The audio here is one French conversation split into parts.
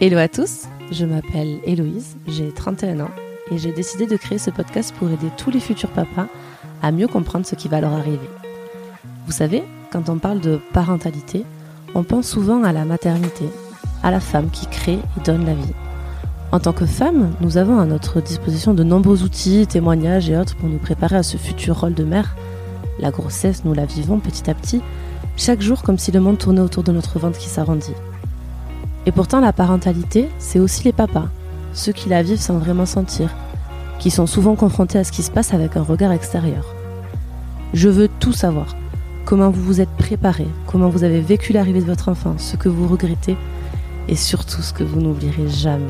Hello à tous, je m'appelle Héloïse, j'ai 31 ans et j'ai décidé de créer ce podcast pour aider tous les futurs papas à mieux comprendre ce qui va leur arriver. Vous savez, quand on parle de parentalité, on pense souvent à la maternité, à la femme qui crée et donne la vie. En tant que femme, nous avons à notre disposition de nombreux outils, témoignages et autres pour nous préparer à ce futur rôle de mère. La grossesse, nous la vivons petit à petit, chaque jour comme si le monde tournait autour de notre ventre qui s'arrondit. Et pourtant, la parentalité, c'est aussi les papas, ceux qui la vivent sans vraiment sentir, qui sont souvent confrontés à ce qui se passe avec un regard extérieur. Je veux tout savoir. Comment vous vous êtes préparé, comment vous avez vécu l'arrivée de votre enfant, ce que vous regrettez et surtout ce que vous n'oublierez jamais.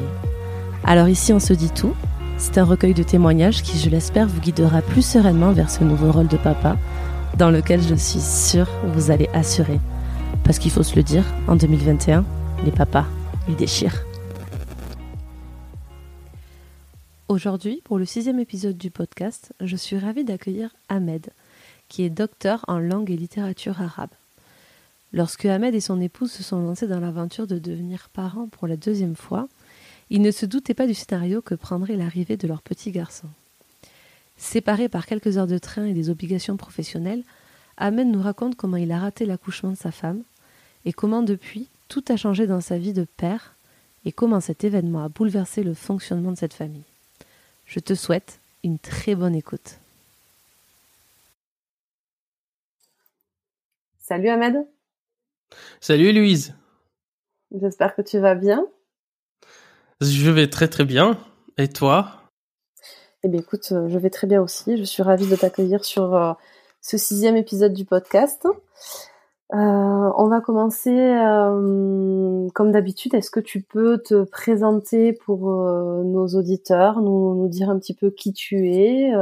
Alors ici, on se dit tout. C'est un recueil de témoignages qui, je l'espère, vous guidera plus sereinement vers ce nouveau rôle de papa, dans lequel je suis sûre vous allez assurer. Parce qu'il faut se le dire, en 2021, les papas, ils déchirent. Aujourd'hui, pour le sixième épisode du podcast, je suis ravie d'accueillir Ahmed, qui est docteur en langue et littérature arabe. Lorsque Ahmed et son épouse se sont lancés dans l'aventure de devenir parents pour la deuxième fois, ils ne se doutaient pas du scénario que prendrait l'arrivée de leur petit garçon. Séparé par quelques heures de train et des obligations professionnelles, Ahmed nous raconte comment il a raté l'accouchement de sa femme et comment depuis tout a changé dans sa vie de père et comment cet événement a bouleversé le fonctionnement de cette famille. Je te souhaite une très bonne écoute. Salut Ahmed. Salut Louise. J'espère que tu vas bien. Je vais très très bien. Et toi? Eh bien écoute, euh, je vais très bien aussi. Je suis ravie de t'accueillir sur euh, ce sixième épisode du podcast. Euh, on va commencer comme d'habitude. Est-ce que tu peux te présenter pour nos auditeurs, nous, nous, dire un petit peu qui tu es,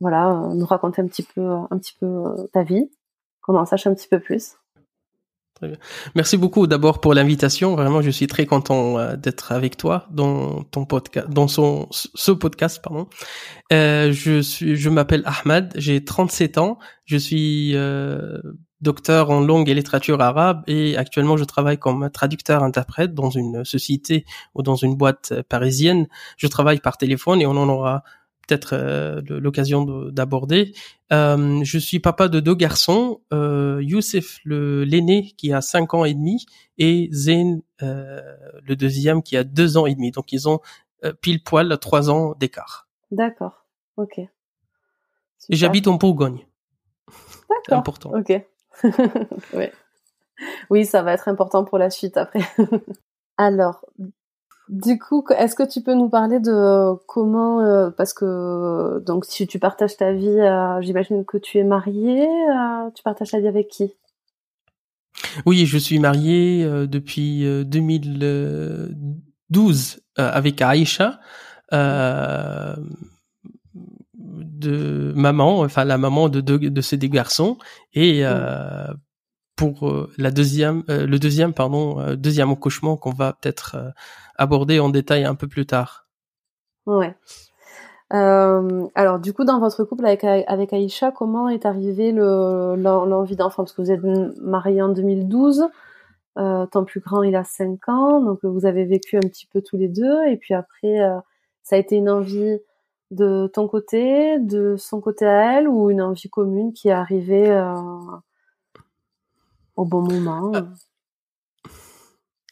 voilà, nous raconter un petit peu, un petit peu ta vie, qu'on en sache un petit peu plus. Merci beaucoup d'abord pour l'invitation. Vraiment, je suis très content euh, d'être avec toi dans ton podcast, dans son ce podcast, pardon. Euh, je suis, je m'appelle Ahmed, j'ai 37 ans, je suis euh, docteur en langue et littérature arabe et actuellement je travaille comme traducteur interprète dans une société ou dans une boîte parisienne. Je travaille par téléphone et on en aura peut-être euh, l'occasion d'aborder. Euh, je suis papa de deux garçons, euh, Youssef l'aîné qui a 5 ans et demi et Zain euh, le deuxième qui a 2 ans et demi. Donc ils ont euh, pile poil 3 ans d'écart. D'accord. OK. J'habite en Bourgogne. D'accord. important. OK. oui. Oui, ça va être important pour la suite après. Alors, du coup, est-ce que tu peux nous parler de comment, euh, parce que donc si tu partages ta vie, euh, j'imagine que tu es marié, euh, tu partages ta vie avec qui? Oui, je suis marié depuis 2012 avec Aïcha, de maman, enfin la maman de deux de ces deux garçons, et mmh. pour la deuxième, le deuxième pardon, deuxième accouchement qu'on va peut-être aborder en détail un peu plus tard. Ouais. Euh, alors du coup, dans votre couple avec, avec Aïcha, comment est arrivé l'envie d'enfant? Parce que vous êtes mariés en 2012, euh, ton plus grand il a 5 ans, donc vous avez vécu un petit peu tous les deux, et puis après, euh, ça a été une envie de ton côté, de son côté à elle, ou une envie commune qui est arrivée euh, au bon moment?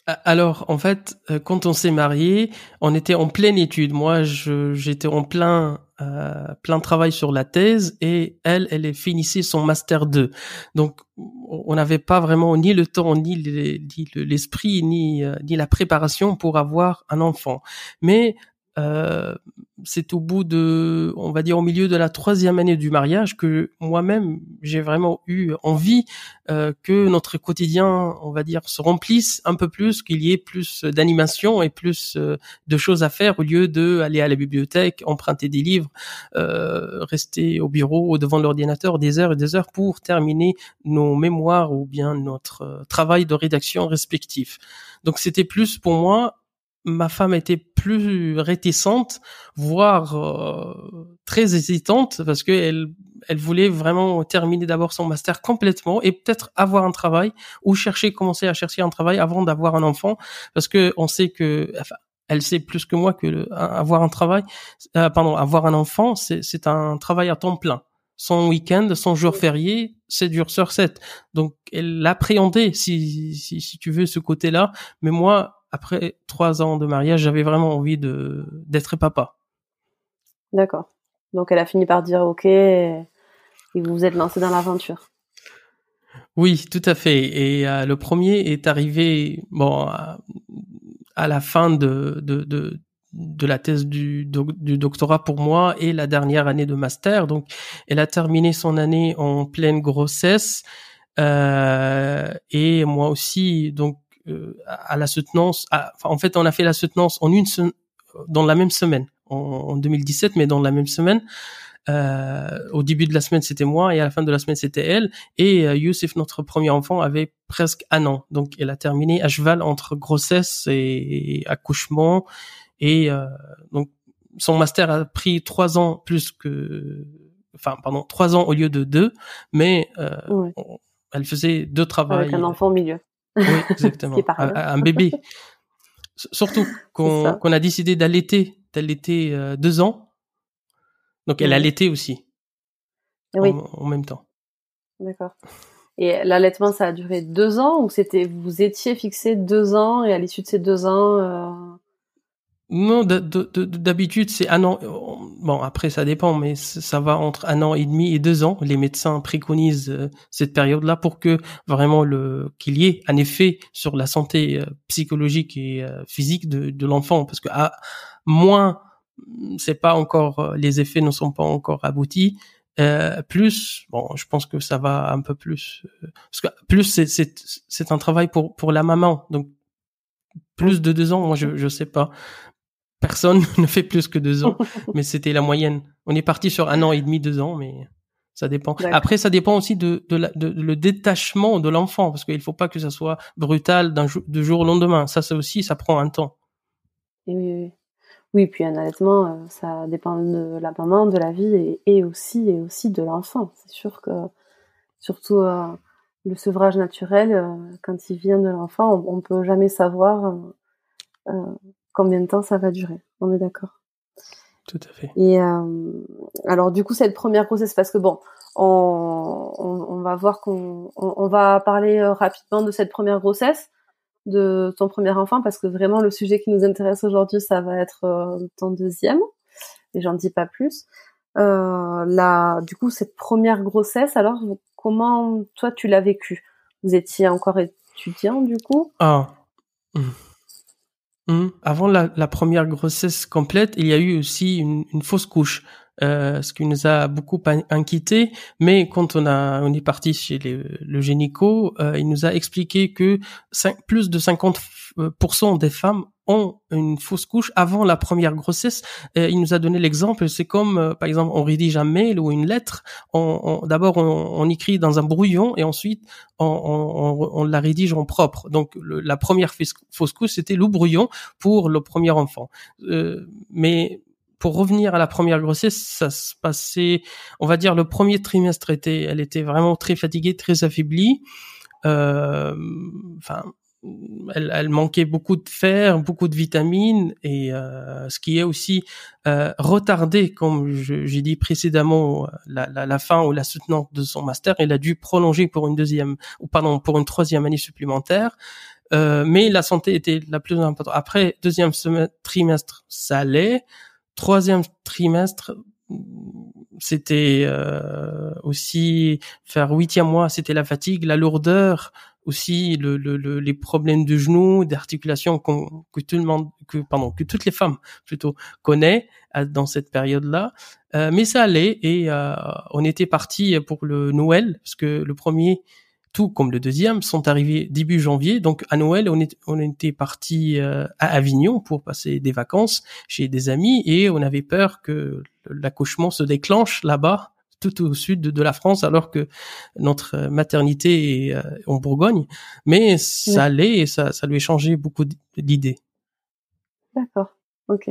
Euh, alors, en fait, euh, quand on s'est marié, on était en pleine étude. Moi, j'étais en plein euh, plein travail sur la thèse et elle, elle finissait son master 2. Donc, on n'avait pas vraiment ni le temps, ni l'esprit, ni, ni la préparation pour avoir un enfant. Mais euh, c'est au bout de, on va dire au milieu de la troisième année du mariage que moi-même j'ai vraiment eu envie euh, que notre quotidien, on va dire, se remplisse un peu plus, qu'il y ait plus d'animation et plus euh, de choses à faire au lieu de aller à la bibliothèque, emprunter des livres, rester au bureau ou devant l'ordinateur des heures et des heures pour terminer nos mémoires ou bien notre travail de rédaction respectif. Donc c'était plus pour moi ma femme était plus réticente, voire euh, très hésitante, parce que elle, elle voulait vraiment terminer d'abord son master complètement et peut-être avoir un travail ou chercher, commencer à chercher un travail avant d'avoir un enfant, parce que on sait que, enfin, elle sait plus que moi que avoir un travail, euh, pardon, avoir un enfant, c'est un travail à temps plein. Son week-end, son jour férié, c'est dur sur 7. Donc, elle l'appréhendait, si, si, si tu veux, ce côté-là. Mais moi, après trois ans de mariage, j'avais vraiment envie de d'être papa. D'accord. Donc elle a fini par dire OK et vous vous êtes lancé dans l'aventure. Oui, tout à fait. Et euh, le premier est arrivé bon à, la fin de, de, de de la thèse du, du doctorat pour moi et la dernière année de master. Donc, elle a terminé son année en pleine grossesse euh, et moi aussi. Donc, à la soutenance. en fait, on a fait la soutenance en une dans la même semaine, en, 2017, mais dans la même semaine. Euh, au début de la semaine, c'était moi, et à la fin de la semaine, c'était elle. Et euh, Youssef, notre premier enfant, avait presque un an. Donc, elle a terminé à cheval entre grossesse et, accouchement. Et euh, donc, son master a pris trois ans plus que, enfin, pardon, trois ans au lieu de deux, mais euh, elle faisait deux travaux. Avec un enfant au milieu. Oui, exactement. un, bébé. Surtout qu'on a décidé d'allaiter, d'allaiter euh, deux ans. Donc elle allaitait aussi. Oui. En, même temps. D'accord. Et l'allaitement, ça a duré deux ans ou c'était vous étiez fixé deux ans et à l'issue de ces deux ans, euh, non, d'habitude c'est un an. Bon, après ça dépend, mais ça va entre un an et demi et deux ans. Les médecins préconisent euh, cette période-là pour que vraiment le qu'il y ait un effet sur la santé euh, psychologique et euh, physique de, de l'enfant, parce que à moins c'est pas encore les effets ne sont pas encore aboutis. Euh, plus, bon, je pense que ça va un peu plus, parce que plus c'est c'est c'est un travail pour pour la maman, donc plus de deux ans, moi je je sais pas personne ne fait plus que deux ans, mais c'était la moyenne. On est parti sur un an et demi, deux ans, mais ça dépend. Après, ça dépend aussi de, de, le détachement de l'enfant, parce qu'il faut pas que ça soit brutal d'un jour, de jour au lendemain. Ça, ça aussi, ça prend un temps. oui, oui. oui, puis un allaitement, euh, ça dépend de la maman, de la vie, et, aussi et aussi de l'enfant. C'est sûr que, surtout euh, le sevrage naturel, euh, quand il vient de l'enfant, on, on peut jamais savoir combien de temps ça va durer. On est d'accord? Tout à fait. Et euh, alors du coup cette première grossesse, parce que bon, on, on, va voir qu'on on, va parler euh, rapidement de cette première grossesse, de ton premier enfant, parce que vraiment le sujet qui nous intéresse aujourd'hui, ça va être euh, ton deuxième. Et j'en dis pas plus. Euh, là, du coup, cette première grossesse, alors comment toi tu l'as vécu Vous étiez encore étudiant du coup? Ah. Mmh. Avant la, première grossesse complète, il y a eu aussi une fausse couche, euh, ce qui nous a beaucoup inquiété. Mais quand on a on est parti chez le gynéco, euh, il nous a expliqué que plus de 50% des femmes ont une fausse couche avant la première grossesse. il nous a donné l'exemple, c'est comme euh, par exemple on rédige un mail ou une lettre, on, d'abord on, écrit dans un brouillon et ensuite on, la rédige en propre. Donc la première fausse couche c'était le brouillon pour le premier enfant. Euh, mais pour revenir à la première grossesse, ça se passait, on va dire le premier trimestre était, elle était vraiment très fatiguée, très affaiblie. Euh, enfin, elle, elle, manquait beaucoup de fer, beaucoup de vitamines et euh, ce qui est aussi euh, retardé, comme j'ai dit précédemment, la, la, la, fin ou la soutenance de son master. Elle a dû prolonger pour une deuxième ou pardon pour une troisième année supplémentaire. Euh, mais la santé était la plus importante. Après deuxième trimestre, ça allait. Troisième trimestre, c'était euh, aussi faire huitième mois, c'était la fatigue, la lourdeur, aussi le, le, les problèmes de genoux, d'articulation que tout le monde, que pardon, que toutes les femmes plutôt connaissent euh, dans cette période-là. Euh, mais ça allait et euh, on était parti pour le Noël parce que le premier, tout comme le deuxième, sont arrivés début janvier. Donc à Noël, on, est, on était parti à Avignon pour passer des vacances chez des amis et on avait peur que l'accouchement se déclenche là-bas tout au sud de, la France, alors que notre maternité est euh, en Bourgogne. Mais ça allait et ça, ça lui a changé beaucoup d'idées. D'accord. Ok.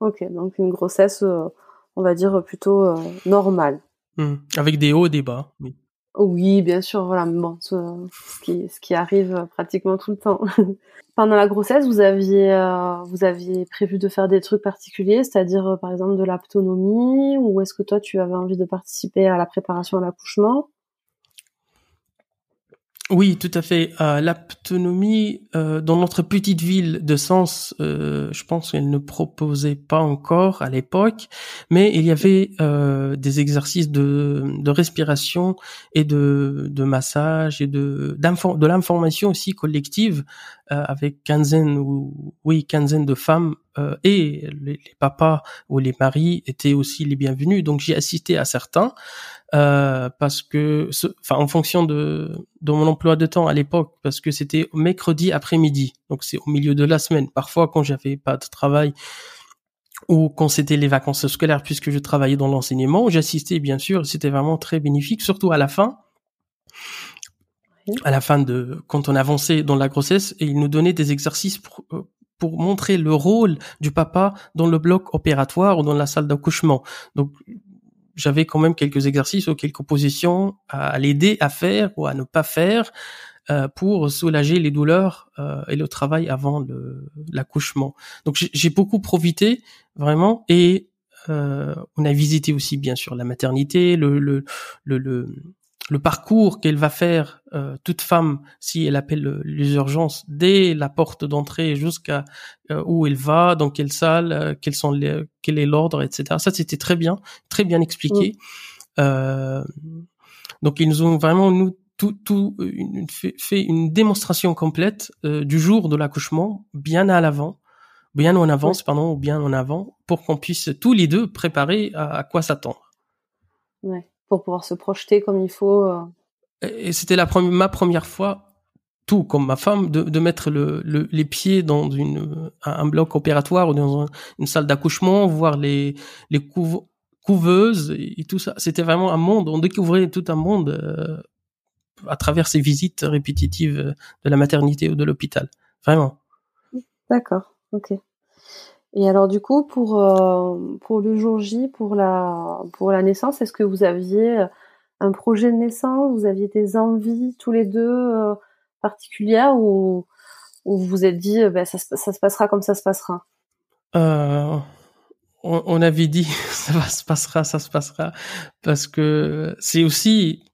Ok. Donc une grossesse, on va dire plutôt normale. Mmh. Avec des hauts et des bas. Oui. Oui, bien sûr, voilà, bon, ce, qui, ce qui arrive pratiquement tout le temps. Pendant la grossesse, vous aviez, euh, vous aviez prévu de faire des trucs particuliers, c'est-à-dire euh, par exemple de l'aptonomie, ou est-ce que toi tu avais envie de participer à la préparation à l'accouchement? Oui, tout à fait. Euh, L'autonomie euh, dans notre petite ville de Sens, euh, je pense qu'elle ne proposait pas encore à l'époque, mais il y avait euh, des exercices de, de respiration et de, de massage et de de l'information aussi collective euh, avec quinzaine ou oui quinzaine de femmes euh, et les, papas ou les maris étaient aussi les bienvenus. Donc j'ai assisté à certains. Euh, parce que, enfin, en fonction de, de mon emploi de temps à l'époque, parce que c'était mercredi après-midi, donc c'est au milieu de la semaine. Parfois, quand j'avais pas de travail ou quand c'était les vacances scolaires, puisque je travaillais dans l'enseignement, j'assistais bien sûr. C'était vraiment très bénéfique, surtout à la fin. À la fin de quand on avançait dans la grossesse, et ils nous donnaient des exercices pour, euh, pour montrer le rôle du papa dans le bloc opératoire ou dans la salle d'accouchement. Donc j'avais quand même quelques exercices ou quelques positions à, l'aider à faire ou à ne pas faire euh, pour soulager les douleurs euh, et le travail avant l'accouchement. Donc j'ai beaucoup profité vraiment et euh, on a visité aussi bien sûr la maternité, le, le, le, le parcours qu'elle va faire euh, toute femme si elle appelle les urgences dès la porte d'entrée jusqu'à euh, où elle va, dans quelle salle, euh, quels sont les, quel est l'ordre, etc. Ça c'était très bien, très bien expliqué. donc ils nous ont vraiment nous tout, tout une, fait, une démonstration complète du jour de l'accouchement, bien à l'avant, bien en avance, pardon, ou bien en avant, pour qu'on puisse tous les deux préparer à, à quoi s'attendre. Ouais pour pouvoir se projeter comme il faut. Euh. Et c'était la première, ma première fois, tout comme ma femme, de, de mettre le, le, les pieds dans une, un bloc opératoire ou dans une salle d'accouchement, voir les, les couveuses et, tout ça. C'était vraiment un monde. On découvrait tout un monde euh, à travers ces visites répétitives de la maternité ou de l'hôpital. Vraiment. D'accord. Ok. Et alors du coup, pour, euh, pour le jour J, pour la, pour la naissance, est-ce que vous aviez un projet de naissance? Vous aviez des envies tous les deux euh, particulières ou, ou vous vous êtes dit euh, ben, ça, ça, se passera comme ça se passera? Euh, on, avait dit ça se passera, ça se passera parce que c'est aussi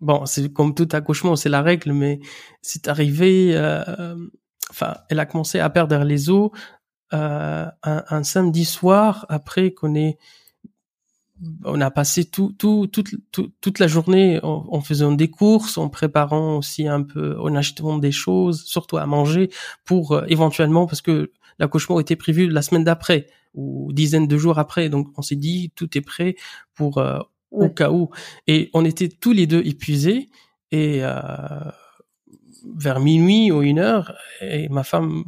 bon, c'est comme tout accouchement, c'est la règle, mais c'est arrivé. Enfin, elle a commencé à perdre les os euh, un, un, samedi soir après qu'on ait on a passé tout, tout, toute, toute la journée en, faisant des courses, en préparant aussi un peu, en achetant des choses, surtout à manger, pour euh, éventuellement, parce que l'accouchement était prévu la semaine d'après ou dizaines de jours après. Donc on s'est dit tout est prêt pour euh, au cas où. Et on était tous les deux épuisés et euh, vers minuit ou une heure, et ma femme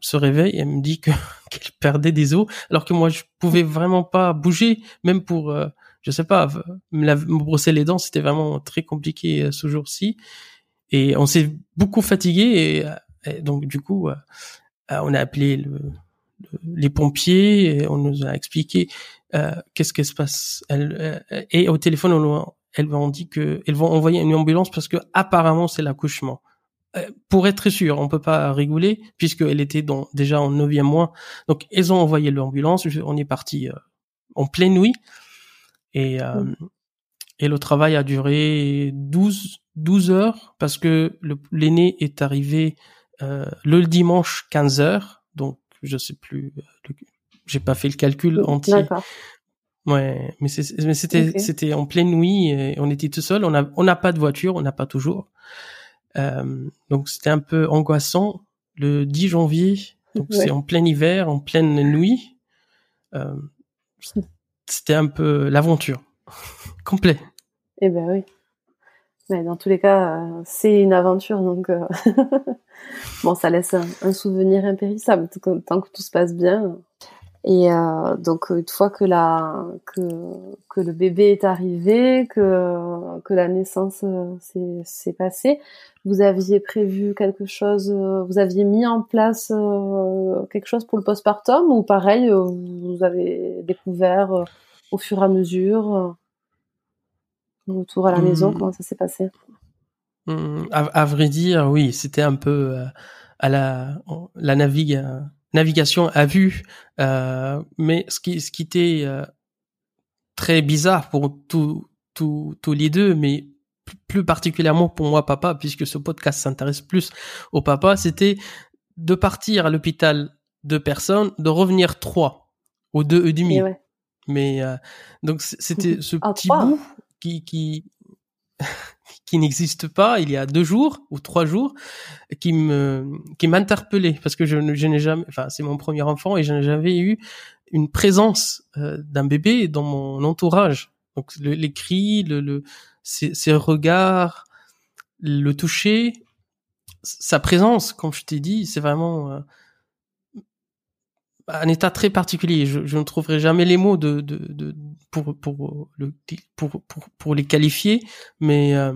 se réveille elle me dit que qu'elle perdait des os alors que moi je pouvais vraiment pas bouger même pour euh, je sais pas me, brosser les dents c'était vraiment très compliqué euh, ce jour-ci. Et on s'est beaucoup fatigué et, donc du coup euh, on a appelé le, les pompiers et on nous a expliqué qu'est-ce qui se passe. Elle, et au téléphone on, elles m'ont dit que elles vont envoyer une ambulance parce que apparemment c'est l'accouchement. euh, pour être sûr, on peut pas rigoler puisqu'elle était dans, déjà en neuvième mois. Donc, ils ont envoyé l'ambulance. On est parti euh, en pleine nuit et euh, et le travail a duré 12 12 heures parce que l'aîné est arrivé le dimanche 15 heures. Donc, je sais plus. J'ai pas fait le calcul entier. Ouais, mais c'était c'était en pleine nuit. Et on était tout seul. On a on n'a pas de voiture. On n'a pas toujours. Euh, donc c'était un peu angoissant le 10 janvier. Donc c'est en plein hiver, en pleine nuit. Euh, c'était un peu l'aventure complet. Eh ben oui. Mais dans tous les cas, euh, c'est une aventure, donc euh, bon, ça laisse un, souvenir impérissable tant que tout se passe bien. Et euh, donc une fois que la que que le bébé est arrivé, que que la naissance euh, s'est passée, vous aviez prévu quelque chose, euh, vous aviez mis en place euh, quelque chose pour le postpartum ou pareil, vous avez découvert au fur et à mesure retour à la maison, mmh. comment ça s'est passé? Mmh, à, vrai dire, oui, c'était un peu à la la navigue navigation à vue. Euh, mais ce qui, ce qui était euh, très bizarre pour tous tous tous les deux, mais plus particulièrement pour moi papa, puisque ce podcast s'intéresse plus au papa, c'était de partir à l'hôpital deux personnes, de revenir trois ou deux et demi. Mais euh, donc c'était ce petit bout qui qui qui n'existe pas il y a deux jours ou trois jours qui me qui m'interpellait parce que je, n'ai jamais enfin c'est mon premier enfant et je n'ai jamais eu une présence euh, d'un bébé dans mon entourage. Donc le, les cris le, le ses, ses, regards le toucher sa présence comme je t'ai dit c'est vraiment euh, un état très particulier. Je, je, ne trouverai jamais les mots de, de, de pour, pour, le, pour, pour, pour les qualifier, mais euh,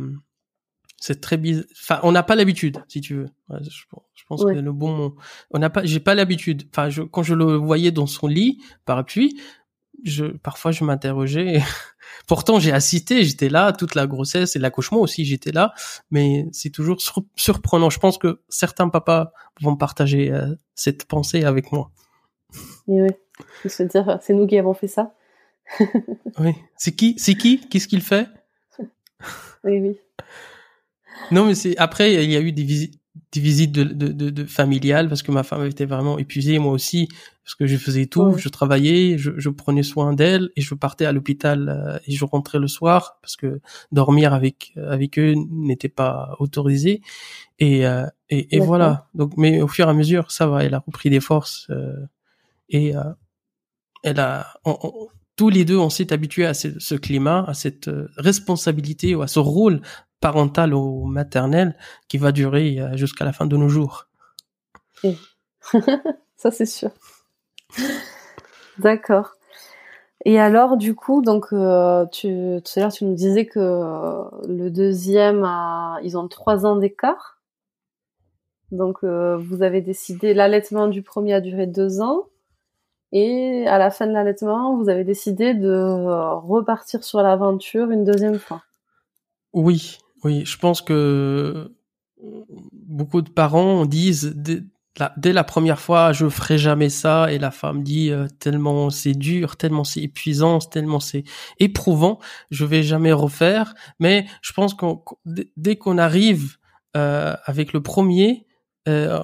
c'est très bizarre. Enfin, on n'a pas l'habitude, si tu veux. je, je, pense que le bon mot. On n'a pas, j'ai pas l'habitude. Enfin, je, quand je le voyais dans son lit, par pluie, je, parfois je m'interrogeais. Pourtant, j'ai assisté, j'étais là toute la grossesse et l'accouchement aussi, j'étais là. Mais c'est toujours surprenant. Je pense que certains papas vont partager euh, cette pensée avec moi. Et oui, se dire, c'est nous qui avons fait ça. oui. C'est qui C'est qui? Qu'est-ce qu'il fait? Oui, oui. Non, mais c'est après il y a eu des visites, des visites de, de, de, de, familiales parce que ma femme était vraiment épuisée, moi aussi, parce que je faisais tout, je travaillais, je, je prenais soin d'elle et je partais à l'hôpital euh, et je rentrais le soir parce que dormir avec avec eux n'était pas autorisé et euh, et, et voilà. Donc, mais au fur et à mesure, ça va, elle a repris des forces. Euh, et euh, elle a, tous les deux, on s'est habitués à ce, climat, à cette euh, responsabilité ou à ce rôle parental ou maternel qui va durer euh, jusqu'à la fin de nos jours. Ça, c'est sûr. D'accord. Et alors, du coup, donc, tu, tout à l'heure, tu nous disais que le deuxième, ils ont trois ans d'écart. Donc, vous avez décidé, l'allaitement du premier a duré deux ans. Et à la fin de l'allaitement, vous avez décidé de repartir sur l'aventure une deuxième fois. Oui, oui, je pense que beaucoup de parents disent dès la, première fois, je ferai jamais ça, et la femme dit euh, tellement c'est dur, tellement c'est épuisant, tellement c'est éprouvant, je vais jamais refaire. Mais je pense que dès qu'on arrive euh, avec le premier, euh,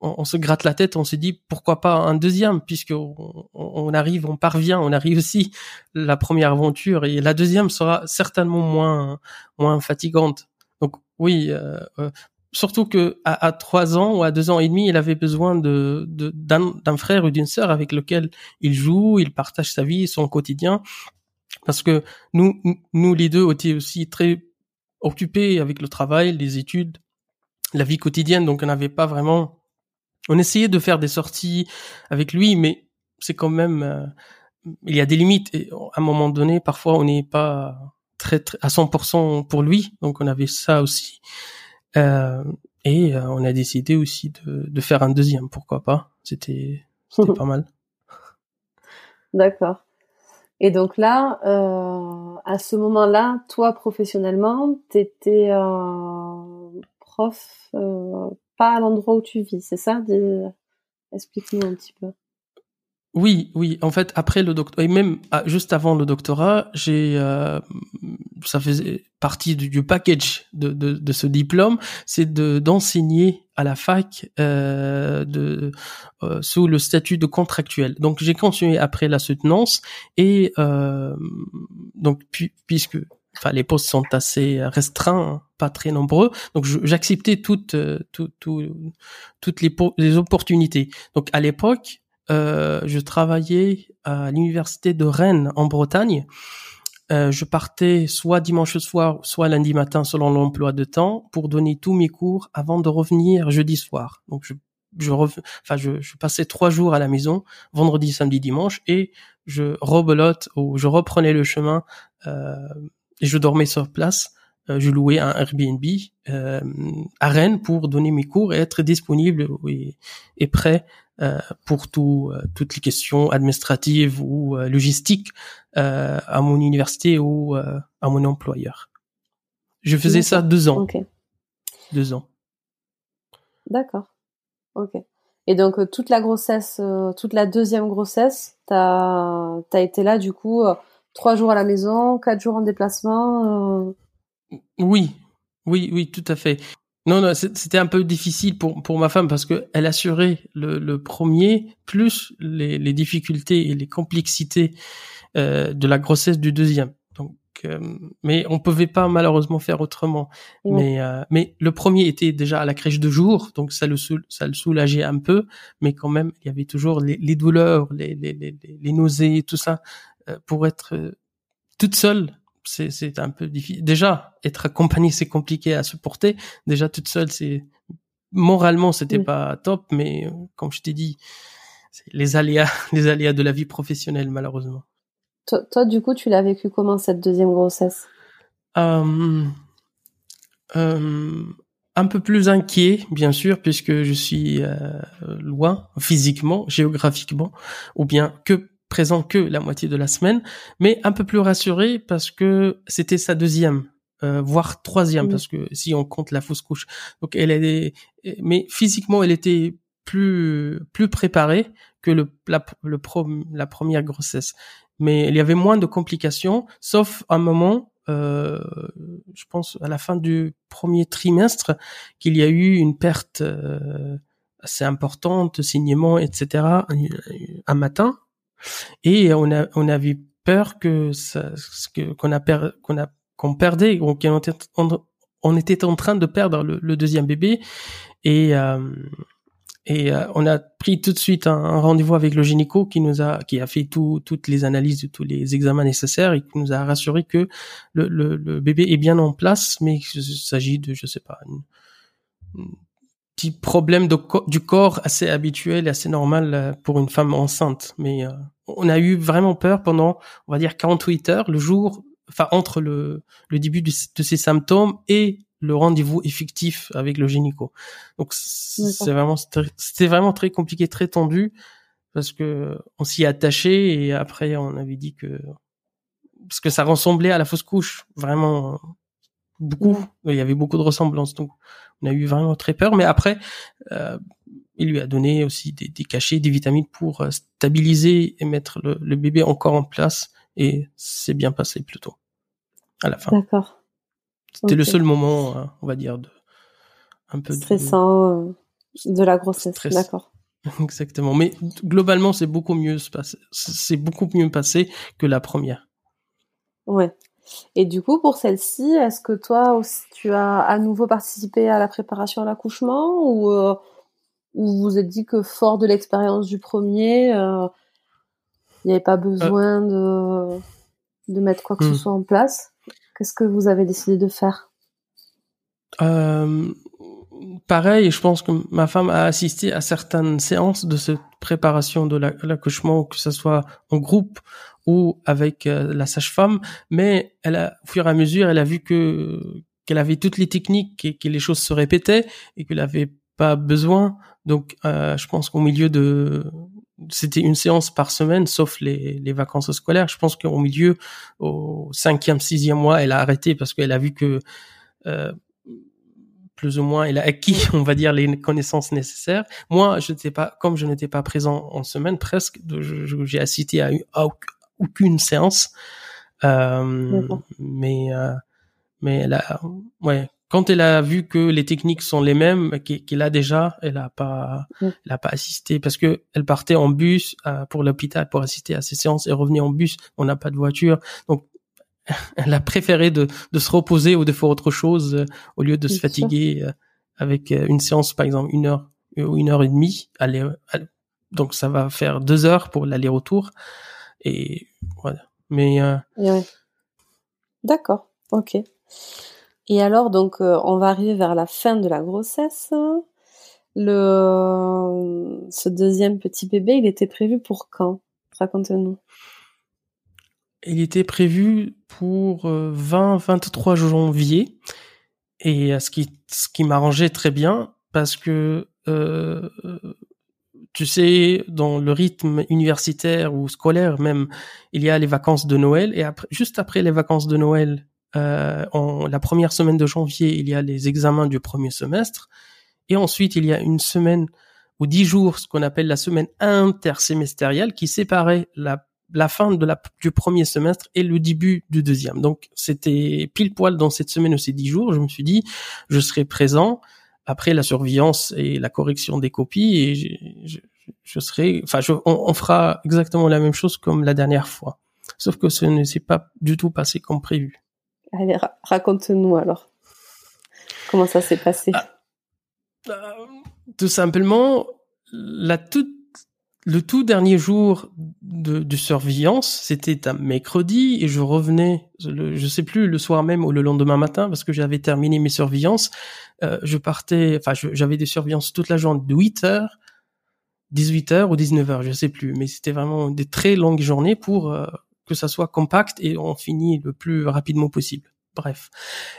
on, se gratte la tête, on se dit pourquoi pas un deuxième, puisque on, arrive, on parvient, on arrive aussi la première aventure et la deuxième sera certainement moins moins fatigante. Donc oui, euh, euh, surtout que à, trois ans ou à deux ans et demi, il avait besoin de d'un frère ou d'une sœur avec lequel il joue, il partage sa vie, son quotidien, parce que nous nous les deux étaient aussi très occupés avec le travail, les études, la vie quotidienne, donc on n'avait pas vraiment on essayait de faire des sorties avec lui, mais c'est quand même euh, il y a des limites et à un moment donné, parfois on n'est pas très, très, à 100% pour lui, donc on avait ça aussi. Euh, et euh, on a décidé aussi de, de, faire un deuxième, pourquoi pas C'était pas mal. D'accord. Et donc là, euh, à ce moment-là, toi professionnellement, t'étais prof pas à l'endroit où tu vis, c'est ça Explique-nous un petit peu. Oui, oui. En fait, après le doctorat, et même ah, juste avant le doctorat, j'ai, euh, ça faisait partie du, package de, de, de, ce diplôme, c'est de d'enseigner à la fac euh, de euh, sous le statut de contractuel. Donc j'ai continué après la soutenance et euh, donc puisque enfin les postes sont assez restreints, pas très nombreux, donc j'acceptais toutes, euh, toutes, toutes les, opportunités. Donc à l'époque, euh, je travaillais à l'université de Rennes en Bretagne. Euh, je partais soit dimanche soir, soit lundi matin selon l'emploi de temps pour donner tous mes cours avant de revenir jeudi soir. Donc je je, enfin, je, je, passais trois jours à la maison, vendredi, samedi, dimanche, et je rebelote ou je reprenais le chemin euh, et je dormais sur place. Euh, je louais un Airbnb euh, à Rennes pour donner mes cours et être disponible et, et prêt euh, pour tout, euh, toutes les questions administratives ou euh, logistiques à mon université ou à mon employeur. Je faisais ça deux ans. Deux ans. D'accord. Ok. Et donc toute la grossesse, toute la deuxième grossesse, t'as as été là du coup trois jours à la maison, quatre jours en déplacement. Oui, oui, oui, tout à fait. Non, non, c'était un peu difficile pour pour ma femme parce que elle assurait le, le premier plus les, les, difficultés et les complexités euh, de la grossesse du deuxième. Donc, euh, mais on pouvait pas malheureusement faire autrement. Mais euh, mais le premier était déjà à la crèche de jour, donc ça le ça le soulageait un peu, mais quand même il y avait toujours les, les douleurs, les, les, les, nausées, tout ça euh, pour être euh, toute seule c'est un peu difficile. Déjà, être accompagné, c'est compliqué à supporter. Déjà, toute seule, c'est moralement, c'était pas top, mais euh, comme je t'ai dit, les aléas, les aléas de la vie professionnelle, malheureusement. Toi, du coup, tu l'as vécu comment cette deuxième grossesse? Euh, euh, Un peu plus inquiet, bien sûr, puisque je suis loin physiquement, géographiquement, ou bien que présent que la moitié de la semaine, mais un peu plus rassuré parce que c'était sa deuxième, euh, voire troisième, parce que si on compte la fausse couche. Donc elle est, mais physiquement elle était plus plus préparée que le la, le la première grossesse. Mais il y avait moins de complications, sauf un moment, euh, je pense à la fin du premier trimestre, qu'il y a eu une perte euh, assez importante, saignement, etc. Un matin, et on a on avait peur que ça qu'on a qu'on a qu'on perdait qu'on était on, était en train de perdre le, deuxième bébé. Et euh, et euh, on a pris tout de suite un, rendez-vous avec le gynéco qui nous a qui a fait tout, toutes les analyses tous les examens nécessaires et qui nous a rassuré que le, le, le bébé est bien en place mais qu'il s'agit de je sais pas une, petit problème de du corps assez habituel et assez normal euh, pour une femme enceinte. Mais euh, on a eu vraiment peur pendant, on va dire, 48 heures, le jour, enfin entre le, le début de, ces symptômes et le rendez-vous effectif avec le gynéco. Donc c'est vraiment c'était vraiment très compliqué, très tendu parce que on s'y attaché et après on avait dit que parce que ça ressemblait à la fausse couche, vraiment beaucoup. Il y avait beaucoup de ressemblances. Donc on a eu vraiment très peur, mais après, euh, il lui a donné aussi des, des, cachets, des vitamines pour euh, stabiliser et mettre le, le bébé encore en place, et c'est bien passé plutôt à la fin. D'accord. C'était le seul moment, euh, on va dire, de un peu stressant de, de la grossesse. D'accord. Exactement. Mais globalement, c'est beaucoup mieux c'est beaucoup mieux passé que la première. Ouais. Et du coup, pour celle-ci, est-ce que toi aussi, tu as à nouveau participé à la préparation à l'accouchement ou, euh, vous vous êtes dit que fort de l'expérience du premier, euh, il n'y avait pas besoin de, de mettre quoi que ce hmm. soit en place? Qu'est-ce que vous avez décidé de faire? Euh, Pareil, je pense que ma femme a assisté à certaines séances de cette préparation de l'accouchement, que ce soit en groupe ou avec euh, la sage-femme, mais elle a, au fur et à mesure, elle a vu que qu'elle avait toutes les techniques et que les choses se répétaient et qu'elle avait pas besoin. Donc, euh, je pense qu'au milieu de, c'était une séance par semaine, sauf les, les vacances scolaires. Je pense qu'au milieu, au cinquième, sixième mois, elle a arrêté parce qu'elle a vu que euh, plus ou moins, elle a acquis, on va dire, les connaissances nécessaires. Moi, je n'étais pas, comme je n'étais pas présent en semaine, presque, j'ai assisté à, à, aucune séance. Euh, mais euh, mais elle a, ouais, quand elle a vu que les techniques sont les mêmes qu'elle a déjà, elle a pas, elle a pas assisté parce que elle partait en bus euh, pour l'hôpital pour assister à ces séances et revenait en bus. On n'a pas de voiture, donc elle a préféré de, de se reposer ou de faire autre chose euh, au lieu de se fatiguer euh, avec une séance par exemple une heure ou une heure et demie. Aller, donc ça va faire deux heures pour l'aller-retour. Et voilà. Mais euh... d'accord, ok. Et alors donc euh, on va arriver vers la fin de la grossesse. le ce deuxième petit bébé, il était prévu pour quand? Raconte-nous. Il était prévu pour 20-23 janvier et ce qui ce qui m'arrangeait très bien parce que euh, tu sais, dans le rythme universitaire ou scolaire même, il y a les vacances de Noël et juste après les vacances de Noël, euh, en la première semaine de janvier, il y a les examens du premier semestre et ensuite il y a une semaine ou dix jours, ce qu'on appelle la semaine intersémestrielle, qui séparait la la fin de la, du premier semestre et le début du deuxième. Donc c'était pile poil dans cette semaine ou ces dix jours. Je me suis dit, je serai présent après la surveillance et la correction des copies et je, je, serai, enfin, on, fera exactement la même chose comme la dernière fois. Sauf que ce ne s'est pas du tout passé comme prévu. Allez, raconte-nous alors. Comment ça s'est passé? Ah, euh, Tout simplement, la toute le tout dernier jour de, surveillance, c'était un mercredi et je revenais, le, je sais plus, le soir même ou le lendemain matin parce que j'avais terminé mes surveillances. Euh, je partais, enfin, j'avais des surveillances toute la journée de 8 heures, 18 heures ou 19 heures, je sais plus, mais c'était vraiment des très longues journées pour euh, que ça soit compact et on finit le plus rapidement possible. Bref.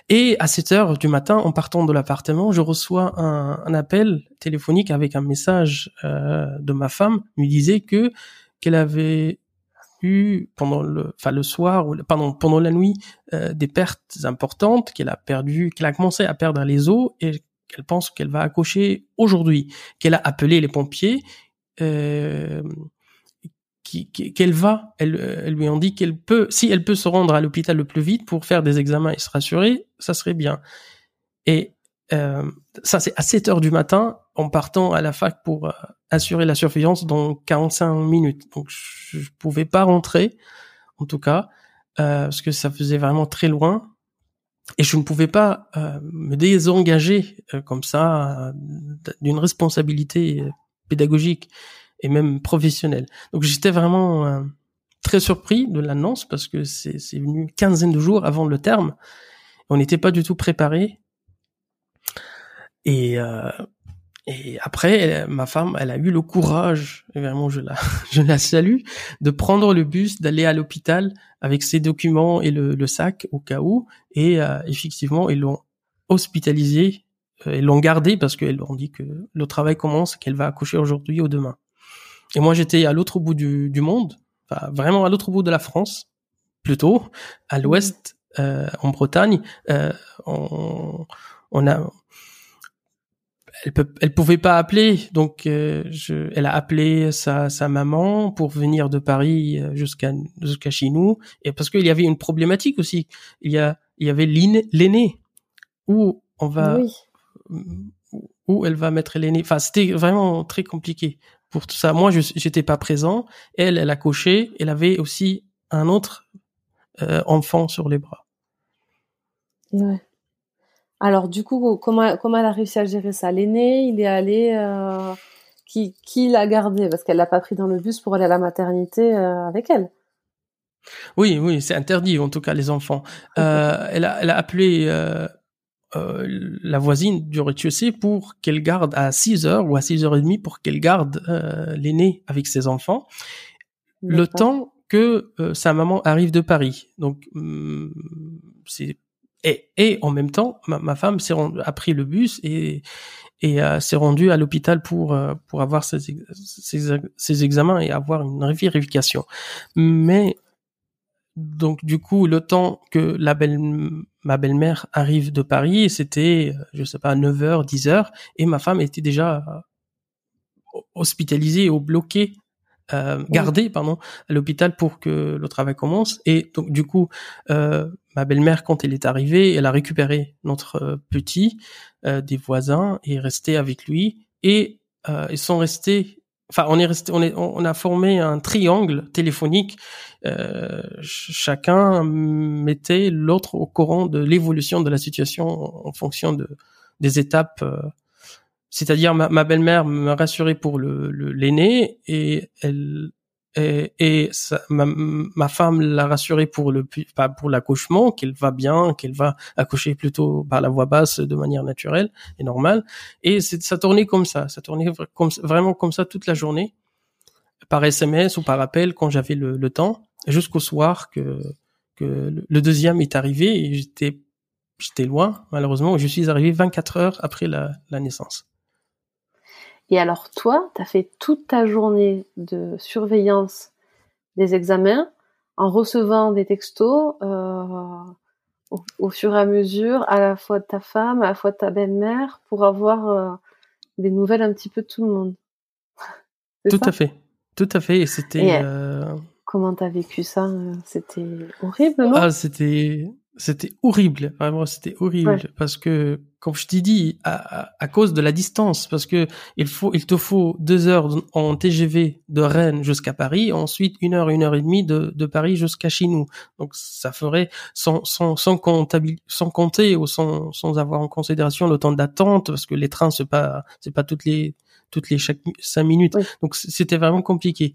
Et à 7 heures du matin, en partant de l'appartement, je reçois un, appel téléphonique avec un message euh, de ma femme, lui disait que qu'elle avait eu pendant le, enfin le soir ou pendant la nuit euh, des pertes importantes, qu'elle a perdu, qu'elle a commencé à perdre les os et qu'elle pense qu'elle va accoucher aujourd'hui, qu'elle a appelé les pompiers. Euh, qu'elle va, elle, elle, lui en dit qu'elle peut, si elle peut se rendre à l'hôpital le plus vite pour faire des examens et se rassurer, ça serait bien. Et euh, ça, c'est à 7 heures du matin, en partant à la fac pour euh, assurer la surveillance dans 45 minutes. Donc, je, je pouvais pas rentrer, en tout cas, euh, parce que ça faisait vraiment très loin. Et je ne pouvais pas euh, me désengager euh, comme ça d'une responsabilité pédagogique et même professionnel. Donc j'étais vraiment euh, très surpris de l'annonce parce que c'est venu une quinzaine de jours avant le terme. On n'était pas du tout préparé. Et, euh, et après, ma femme, elle a eu le courage, et vraiment je la, je la salue, de prendre le bus, d'aller à l'hôpital avec ses documents et le, le, sac au cas où. Et euh, effectivement, ils l'ont hospitalisé, euh, ils l'ont gardé parce qu'elles ont dit que le travail commence, qu'elle va accoucher aujourd'hui ou demain. Et moi, j'étais à l'autre bout du, du monde, enfin, vraiment à l'autre bout de la France, plutôt, à mmh. l'ouest, euh, en Bretagne. Euh, on, on, a, elle peut, elle pouvait pas appeler, donc euh, je, elle a appelé sa, sa maman pour venir de Paris euh, jusqu'à jusqu'à chez nous, et parce qu'il y avait une problématique aussi. Il y a, il y avait l'aîné où on va, oui. où elle va mettre l'aîné. Enfin, c'était vraiment très compliqué pour tout ça. Moi, je j'étais pas présent. Elle, elle a coché. Elle avait aussi un autre euh, enfant sur les bras. Ouais. Alors, du coup, comment comment elle a réussi à gérer ça? L'aîné, il est allé. Euh, qui qui l'a gardé? Parce qu'elle l'a pas pris dans le bus pour aller à la maternité euh, avec elle. Oui, oui, c'est interdit en tout cas les enfants. Euh, elle a elle a appelé euh, la voisine du rez-de-chaussée pour qu'elle garde à 6 heures ou à 6 heures et demie pour qu'elle garde euh, l'aîné avec ses enfants le temps que euh, sa maman arrive de Paris. Donc hum, c'est et, et, en même temps ma, femme s'est a pris le bus et et s'est rendue à l'hôpital pour pour avoir ses, ses, ses, examens et avoir une vérification. Mais donc du coup, le temps que la belle, ma belle-mère arrive de Paris, c'était, je sais pas, 9h, 10h, et ma femme était déjà euh, hospitalisée ou bloquée, euh, gardée, pardon, à l'hôpital pour que le travail commence. Et donc du coup, euh, ma belle-mère, quand elle est arrivée, elle a récupéré notre petit des voisins et est restée avec lui. Et ils sont restés enfin on est resté on a formé un triangle téléphonique euh, chacun mettait l'autre au courant de l'évolution de la situation en fonction de des étapes euh, c'est-à-dire ma, ma belle-mère me rassurait pour le l'aîné et elle et, ma, femme l'a rassuré pour le pas pour l'accouchement qu'elle va bien qu'elle va accoucher plutôt par la voix basse de manière naturelle et normale. Et ça tournait comme ça. Ça tournait comme, vraiment comme ça toute la journée par SMS ou par appel quand j'avais le, le, temps jusqu'au soir que le deuxième est arrivé et j'étais loin malheureusement. Je suis arrivé 24 heures après la naissance et alors toi, tu as fait toute ta journée de surveillance des examens en recevant des textos euh, au, fur et à mesure, à la fois de ta femme, à la fois de ta belle-mère, pour avoir euh, des nouvelles un petit peu de tout le monde. Tout à fait, tout à fait. Et c'était. Euh... Comment t'as vécu ça? C'était horrible, non? Ah, c'était c'était horrible, vraiment, c'était horrible parce que, comme je t'ai dit, à, à, cause de la distance, parce que il faut, il te faut deux heures en TGV de Rennes jusqu'à Paris, ensuite une heure, une heure et demie de, de Paris jusqu'à chez nous. Donc ça ferait sans sans sans, sans compter ou sans sans avoir en considération le temps d'attente, parce que les trains c'est pas c'est pas toutes les toutes les chaque cinq minutes. Donc c'était vraiment compliqué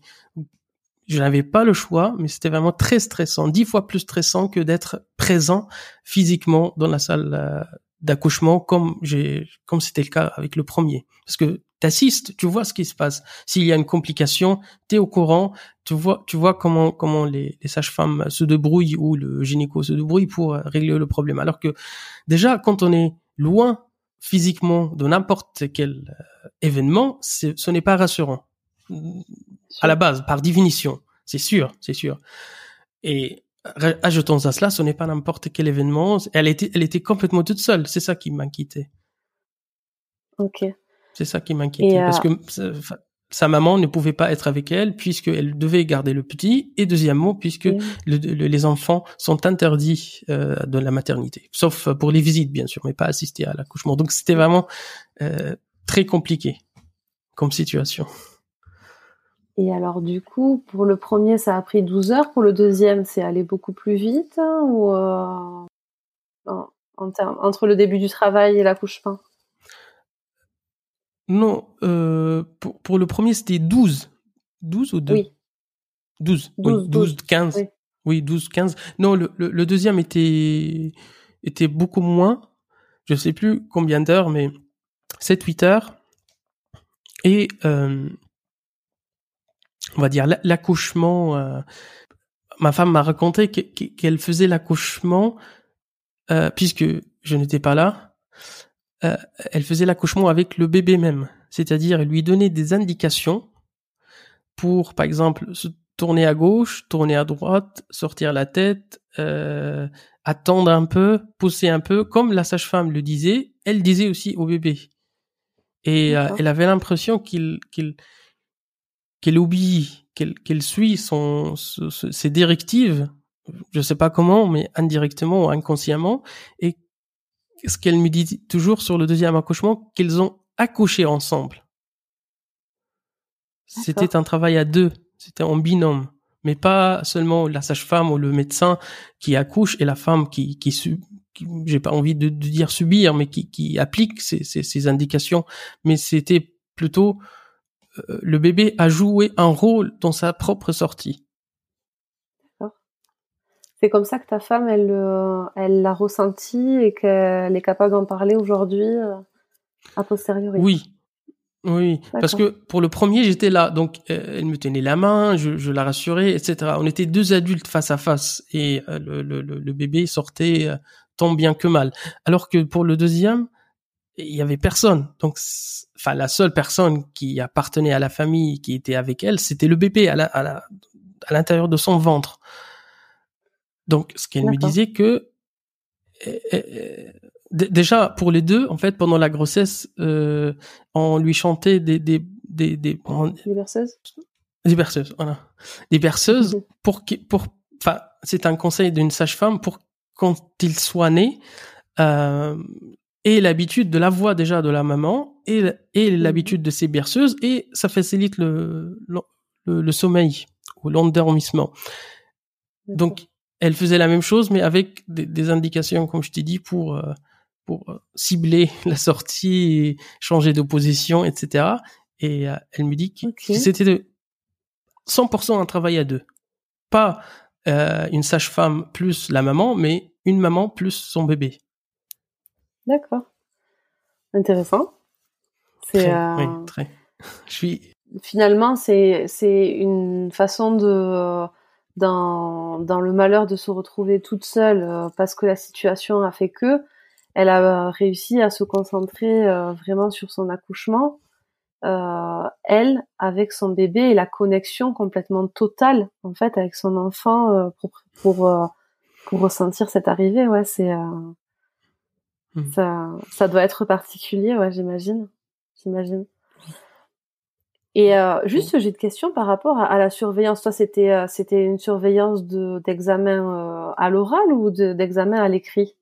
je n'avais pas le choix, mais c'était vraiment très stressant, dix fois plus stressant que d'être présent physiquement dans la salle euh, d'accouchement, comme j'ai, comme c'était le cas avec le premier. Parce que t'assistes, tu vois ce qui se passe. S'il y a une complication, t'es au courant, tu vois, tu vois comment comment les, les sages-femmes se débrouillent ou le gynéco se débrouille pour régler le problème. Alors que déjà, quand on est loin physiquement de n'importe quel euh, événement, ce n'est pas rassurant à la base, par définition. C'est sûr, c'est sûr. Et ajoutons à cela, ce n'est pas n'importe quel événement. Elle était, elle était complètement toute seule. C'est ça qui m'inquiétait. Ok. C'est ça qui m'inquiétait. Parce que sa maman ne pouvait pas être avec elle puisqu'elle devait garder le petit et deuxièmement puisque les enfants sont interdits euh, de la maternité sauf pour les visites bien sûr mais pas assister à l'accouchement donc c'était vraiment euh, très compliqué comme situation et alors, du coup, pour le premier, ça a pris 12 heures. Pour le deuxième, c'est allé beaucoup plus vite hein, ou euh, en, entre le début du travail et l'accouchement? Non, euh, pour, pour, le premier, c'était 12. 12 ou 2 Oui. 12, 12, oui, 12, 15. Oui. 12, 15. Non, le, le, deuxième était, était beaucoup moins. Je sais plus combien d'heures, mais 7-8 heures. Et euh, on va dire l'accouchement. Euh, ma femme m'a raconté qu'elle faisait l'accouchement euh, puisque je n'étais pas là. Euh, elle faisait l'accouchement avec le bébé même, c'est-à-dire elle lui donnait des indications pour, par exemple, se tourner à gauche, tourner à droite, sortir la tête, attendre un peu, pousser un peu, comme la sage-femme le disait. Elle disait aussi au bébé. Et elle avait l'impression qu'il qu'il qu'elle oublie, qu'elle suit son, ses directives, je sais pas comment, mais indirectement ou inconsciemment, et ce qu'elle me dit toujours sur le deuxième accouchement, qu'ils ont accouché ensemble. C'était un travail à deux, c'était en binôme, mais pas seulement la sage-femme ou le médecin qui accouche et la femme qui, qui, j'ai pas envie de, dire subir, mais qui, qui applique ces, ces, ces indications, mais c'était plutôt le bébé a joué un rôle dans sa propre sortie. C'est comme ça que ta femme, elle, euh, elle l'a ressenti et qu'elle est capable d'en parler aujourd'hui euh, a posteriori. Oui, oui, parce que pour le premier, j'étais là, donc elle me tenait la main, je, la rassurais, etc. On était deux adultes face à face et le, bébé sortait tant bien que mal. Alors que pour le deuxième, il y avait personne. Donc, enfin, la seule personne qui appartenait à la famille, qui était avec elle, c'était le bébé à à l'intérieur de son ventre. Donc, ce qu'elle me disait que eh, eh, eh, déjà pour les deux, en fait, pendant la grossesse, euh, on lui chantait des des des des, des berceuses. Des berceuses, voilà, des berceuses pour pour enfin, c'est un conseil d'une sage-femme pour quand il soit né. Euh, et l'habitude de la voix déjà de la maman et, et mhm. l'habitude de ses berceuses et ça facilite le, le, le sommeil ou l'endormissement. Donc, elle faisait la même chose, mais avec des, des indications, comme je t'ai dit, pour euh, pour euh, cibler la sortie, changer de position, etc. Et euh, elle me dit que c'était de 100% un travail à deux. Pas euh, une sage-femme plus la maman, mais une maman plus son bébé. D'accord. Intéressant. C'est euh, oui, très. Je suis. Finalement, c'est c'est une façon de dans dans le malheur de se retrouver toute seule euh, parce que la situation a fait que elle a réussi à se concentrer vraiment sur son accouchement euh, elle avec son bébé et la connexion complètement totale en fait avec son enfant euh, pour pour, euh, pour ressentir cette arrivée ouais c'est mmh. ça ça doit être particulier ouais j'imagine. J'imagine. Et juste j'ai une question par rapport à, la surveillance. Toi c'était c'était une surveillance de d'examen à l'oral ou d'examen à l'écrit?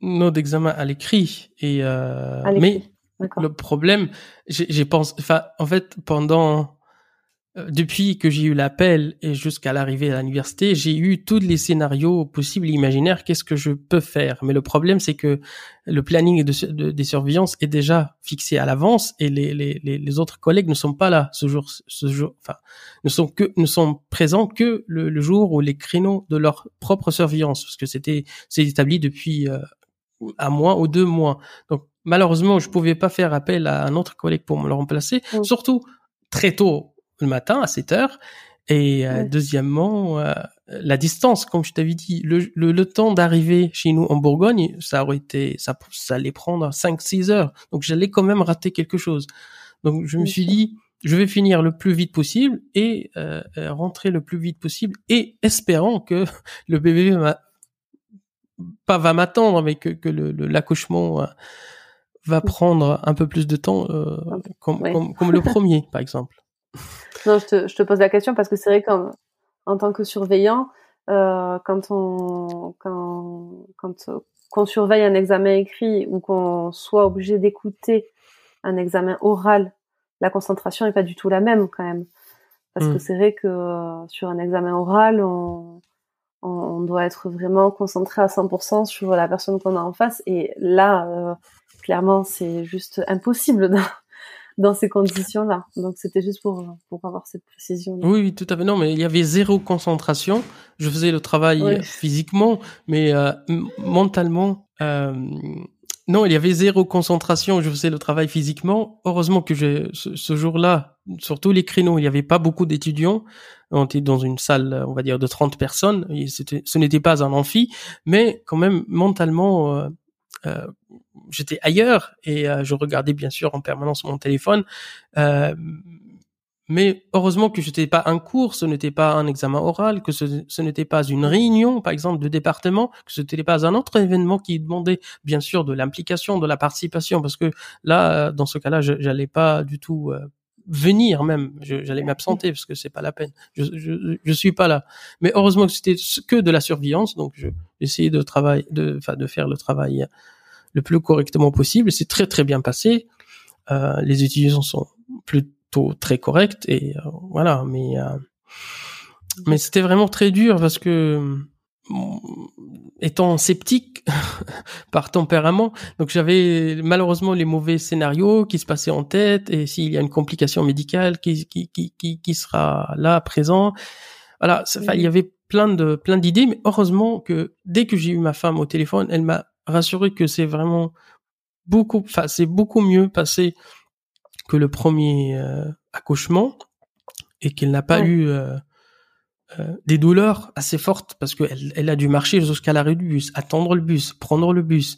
Non d'examen à l'écrit. Et mais le problème, j'ai pensé, enfin, en fait, pendant, euh, depuis que j'ai eu l'appel et jusqu'à l'arrivée à l'université, j'ai eu tous les scénarios possibles et imaginaires. Qu'est-ce que je peux faire? Mais le problème, c'est que le planning de, des surveillances est déjà fixé à l'avance et les, les, les, autres collègues ne sont pas là ce jour, ce jour, enfin, ne sont que, ne sont présents que le, jour ou les créneaux de leur propre surveillance, parce que c'était, c'est établi depuis euh, un mois ou deux mois. Donc malheureusement, je pouvais pas faire appel à un autre collègue pour me le remplacer, surtout très tôt le matin à 7 heures. Et euh, deuxièmement, euh, la distance, comme je t'avais dit, le, le, temps d'arriver chez nous en Bourgogne, ça aurait été, ça, ça allait prendre 5-6 heures. Donc j'allais quand même rater quelque chose. Donc je me suis dit, je vais finir le plus vite possible et euh, rentrer le plus vite possible et espérant que le bébé pas va m'attendre, mais que, que l'accouchement va prendre un peu plus de temps, euh, comme, comme, le premier, par exemple. Non, je te, je te, pose la question parce que c'est vrai qu'en en tant que surveillant, euh, quand on quand quand qu'on surveille un examen écrit ou qu'on soit obligé d'écouter un examen oral, la concentration n'est pas du tout la même quand même. Parce que hmm. c'est vrai que euh, sur un examen oral, on, on, doit être vraiment concentré à 100% sur la personne qu'on a en face. Et là, euh, clairement, c'est juste impossible dans, ces conditions-là. Donc, c'était juste pour, pour avoir cette précision. Oui, oui, tout à fait. Non, mais il y avait zéro concentration. Je faisais le travail physiquement, mais euh, mentalement, euh, non, il y avait zéro concentration. Je faisais le travail physiquement. Heureusement que je, ce, jour-là, sur tous les créneaux, il n'y avait pas beaucoup d'étudiants. On était dans une salle, on va dire, de 30 personnes. Et ce n'était pas un amphi, mais quand même, mentalement, euh, euh, j'étais ailleurs et euh, je regardais bien sûr en permanence mon téléphone. Euh, mais heureusement que je n'étais pas un cours, ce n'était pas un examen oral, que ce, ce n'était pas une réunion, par exemple, de département, que ce n'était pas un autre événement qui demandait, bien sûr, de l'implication, de la participation, parce que là, dans ce cas-là, je n'allais pas du tout euh, venir même, j'allais m'absenter parce que c'est pas la peine. Je, je, je suis pas là. Mais heureusement que c'était que de la surveillance, donc j'ai essayé de travailler, de, enfin, de faire le travail le plus correctement possible. C'est très très bien passé. Euh, les étudiants sont plutôt très corrects et euh, voilà. Mais euh, mais c'était vraiment très dur parce que étant sceptique par tempérament, donc j'avais malheureusement les mauvais scénarios qui se passaient en tête et s'il y a une complication médicale qui qui qui qui, sera là présent, voilà, il y avait plein de plein d'idées, mais heureusement que dès que j'ai eu ma femme au téléphone, elle m'a rassuré que c'est vraiment beaucoup, enfin c'est beaucoup mieux passé que le premier euh, accouchement et qu'elle n'a pas eu euh, euh, des douleurs assez fortes parce qu'elle elle a dû marcher jusqu'à l'arrêt du bus, attendre le bus, prendre le bus,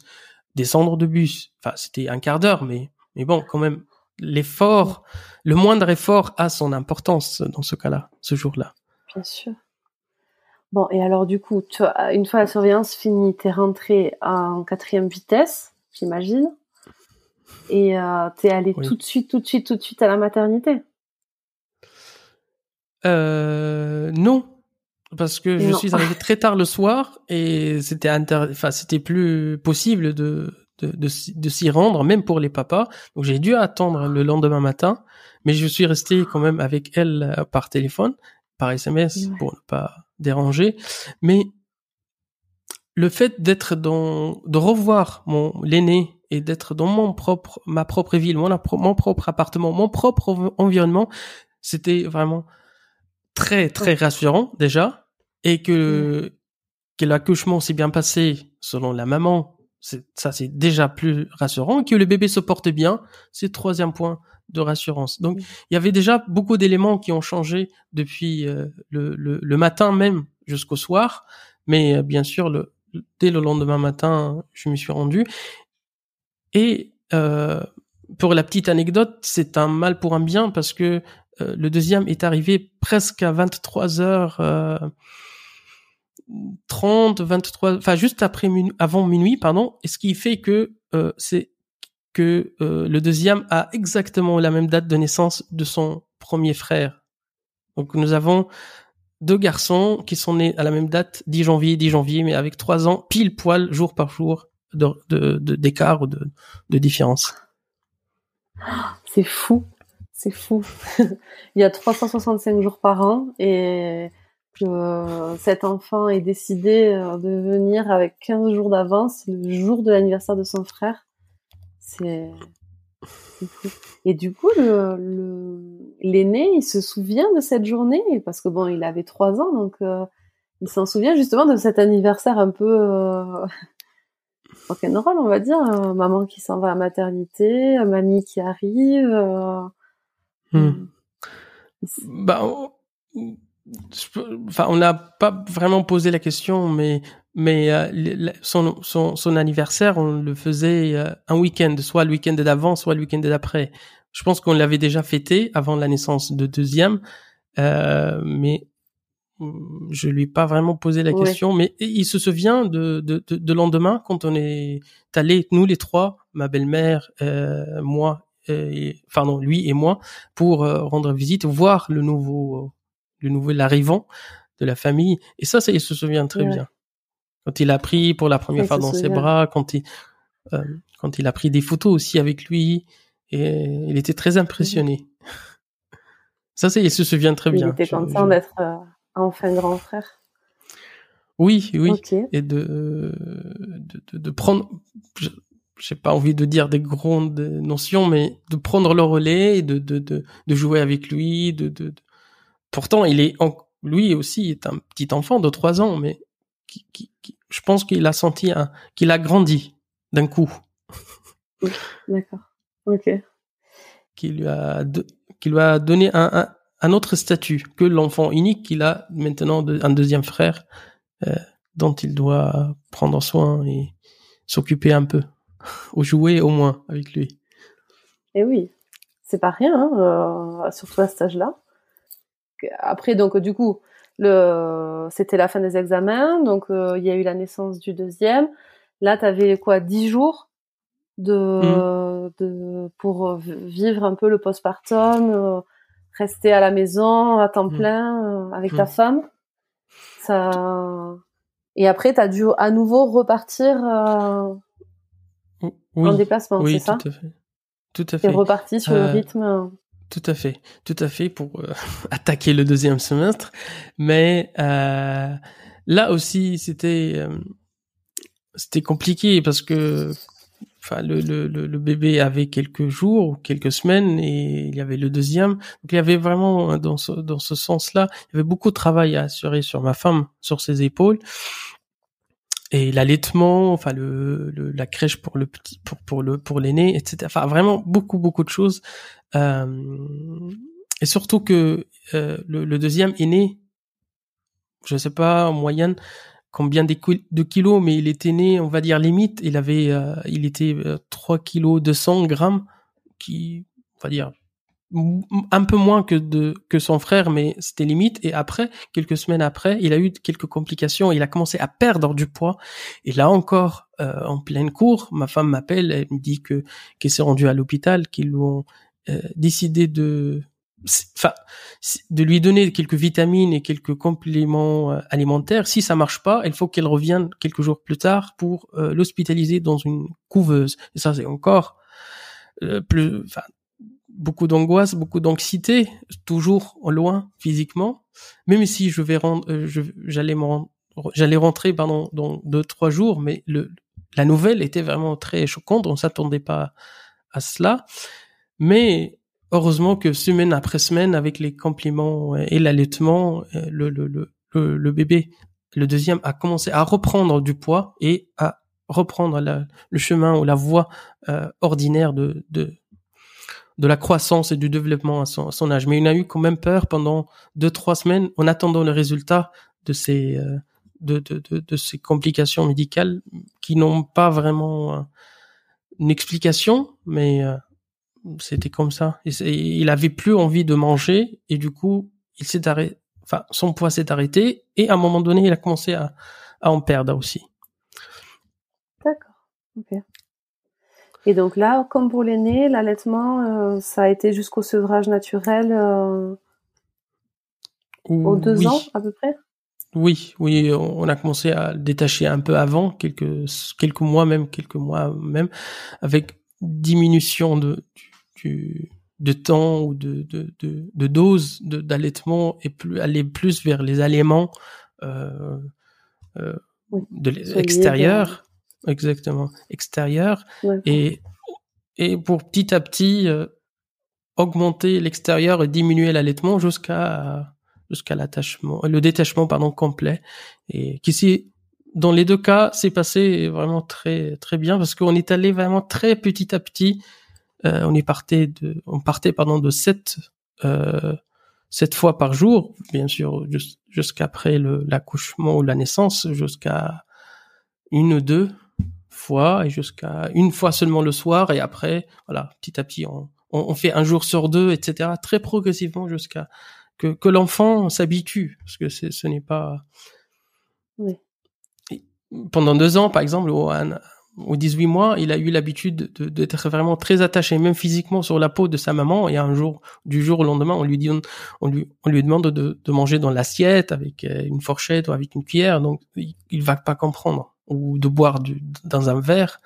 descendre de bus. Enfin, c'était un quart d'heure, mais mais bon, quand même, l'effort, le moindre effort a son importance dans ce cas-là, ce jour-là. Bien sûr. Bon, et alors du coup, une fois la surveillance finie, t'es rentré en quatrième vitesse, j'imagine, et euh, t'es allé tout de suite, tout de suite, tout de suite à la maternité. Euh, non, parce que je suis arrivé très tard le soir et c'était enfin c'était plus possible de de, de, s'y rendre, même pour les papas. Donc j'ai dû attendre le lendemain matin, mais je suis resté quand même avec elle euh, par téléphone, par SMS, pour ne pas déranger, mais le fait d'être dans, de revoir mon l'aîné et d'être dans mon propre, ma propre ville, mon, mon propre appartement, mon propre environnement, c'était vraiment très très rassurant déjà et que que l'accouchement s'est bien passé selon la maman, ça c'est déjà plus rassurant que le bébé se porte bien, c'est troisième point de rassurance. Donc il y avait déjà beaucoup d'éléments qui ont changé depuis euh, le, le, le, matin même jusqu'au soir, mais euh, bien sûr le, dès le lendemain matin, je me suis rendu. Et euh, pour la petite anecdote, c'est un mal pour un bien parce que euh, le deuxième est arrivé presque à 23 heures euh, 30, 23, enfin juste après avant minuit, pardon. Et ce qui fait que euh, c'est que euh, le deuxième a exactement la même date de naissance de son premier frère. Donc nous avons deux garçons qui sont nés à la même date, 10 janvier, 10 janvier, mais avec trois ans, pile poil, jour par jour, d'écart ou de différence. C'est fou, c'est fou. Il y a 365 jours par an et que cet enfant ait décidé euh, de venir avec 15 jours d'avance, le jour de l'anniversaire de son frère. C'est. Et du coup, l'aîné, il se souvient de cette journée parce que bon, il avait 3 ans, donc euh, il s'en souvient justement de cet anniversaire un peu euh, rock'n'roll, on va dire. Euh, maman qui s'en va à maternité, mamie qui arrive. Hmm. Bah, enfin, on n'a pas vraiment posé la question, mais mais euh, son, son, son anniversaire, on le faisait euh, un week-end, soit le week-end d'avant, soit le week-end d'après. Je pense qu'on l'avait déjà fêté avant la naissance de deuxième, euh, mais je lui ai pas vraiment posé la question, mais il se souvient de, de, de, de lendemain quand on est allés, nous les trois, ma belle-mère, euh, moi, et, enfin non, lui et moi, pour euh, rendre visite, voir le nouveau, le nouvel arrivant de la famille. Et ça, ça il se souvient très bien. Quand il a pris pour la première fois dans ses bras, quand il, euh, quand il a pris des photos aussi avec lui, et il était très impressionné. Ça, il se souvient très bien. Il était content d'être euh, enfin grand frère. Oui, oui. Et de, de, de, prendre, j'ai pas envie de dire des grandes notions, mais de prendre le relais et de, de, de, de jouer avec lui. De, de, Pourtant, il est, en, lui aussi est un petit enfant de trois ans, mais qui, qui, je pense qu'il a senti un, qu'il a grandi d'un coup. D'accord. Ok. Qui lui a, qui lui a donné un, un, un autre statut que l'enfant unique qu'il a maintenant un deuxième frère euh, dont il doit prendre soin et s'occuper un peu, ou jouer au moins avec lui. Et eh oui, c'est pas rien, hein, euh, surtout à cet âge-là. Après, donc du coup, le, c'était la fin des examens, donc euh, il y a eu la naissance du deuxième. Là, tu avais quoi, dix jours de, mmh. de pour vivre un peu le postpartum, rester à la maison à temps mmh. plein euh, avec ta mmh. femme. Ça et après tu as dû à nouveau repartir euh, en déplacement, oui, c'est ça tout à fait. Tout à fait. Et reparti sur le euh, rythme. Tout à fait, tout à fait pour attaquer le deuxième semestre. Mais là aussi, c'était c'était compliqué parce que enfin le, le, le, bébé avait quelques jours ou quelques semaines et il y avait le deuxième. Donc il y avait vraiment dans ce, dans ce sens-là, il y avait beaucoup de travail à assurer sur ma femme, sur ses épaules. Et l'allaitement, enfin le, le, la crèche pour le petit, pour pour le pour l'aîné, etc. Enfin vraiment beaucoup beaucoup de choses. Euh, et surtout que euh, le, le, deuxième aîné, je sais pas en moyenne, combien de kilos, mais il était né, on va dire limite, il avait, euh, il était 3 euh, kilos 200 grammes, qui, on va dire, un peu moins que de que son frère, mais c'était limite. Et après, quelques semaines après, il a eu quelques complications. Il a commencé à perdre du poids. Et là encore, euh, en pleine cour, ma femme m'appelle, elle me dit que qu'elle s'est rendue à l'hôpital, qu'ils lui ont décidé de enfin, de lui donner quelques vitamines et quelques compléments euh, alimentaires. Si ça marche pas, il faut qu'elle revienne quelques jours plus tard pour euh, l'hospitaliser dans une couveuse. Et ça, c'est encore euh, plus, beaucoup d'angoisse, beaucoup d'anxiété, toujours loin physiquement. Même si je vais rendre, j'allais j'allais rentrer pardon dans deux trois jours, mais le la nouvelle était vraiment très choquante. On s'attendait pas à cela, mais heureusement que semaine après semaine, avec les compliments et l'allaitement, le, le, le, le, bébé, le deuxième, a commencé à reprendre du poids et à reprendre le chemin ou la voie ordinaire de, de, de la croissance et du développement à son, âge. Mais il a eu quand même peur pendant deux, trois semaines en attendant le résultat de ces, euh, de, de, de, ces complications médicales qui n'ont pas vraiment euh, une explication, mais euh, c'était comme ça. Il avait plus envie de manger et du coup, il s'est arrêté, enfin, son poids s'est arrêté et à un moment donné, il a commencé à, à en perdre aussi. D'accord. Et donc là, comme pour l'aîné, l'allaitement, euh, ça a été jusqu'au sevrage naturel euh, aux deux ans à peu près? Oui, oui, on a commencé à le détacher un peu avant, quelques, quelques mois même, quelques mois même, avec diminution de, du, de temps ou de, de, de, de dose d'allaitement et plus, aller plus vers les aliments euh, euh, de l'extérieur exactement. Extérieur et et pour petit à petit euh, augmenter l'extérieur et diminuer l'allaitement jusqu'à jusqu'à l'attachement le détachement pardon complet. Et qu'ici dans les deux cas c'est passé vraiment très très bien parce qu'on est allé vraiment très petit à petit euh, on est parté de on partait pardon de sept euh, sept fois par jour bien sûr jusqu'après l'accouchement ou la naissance jusqu'à une ou deux fois et jusqu'à une fois seulement le soir et après voilà petit à petit on, on, fait un jour sur deux etc très progressivement jusqu'à que, que l'enfant s'habitue parce que ce n'est pas oui. pendant deux ans par exemple au, au 18 mois il a eu l'habitude d'être vraiment très attaché même physiquement sur la peau de sa maman et un jour du jour au lendemain on lui dit on, lui on lui demande de, de manger dans l'assiette avec euh, une fourchette ou avec une cuillère donc il, il va pas comprendre ou de boire du, dans un verre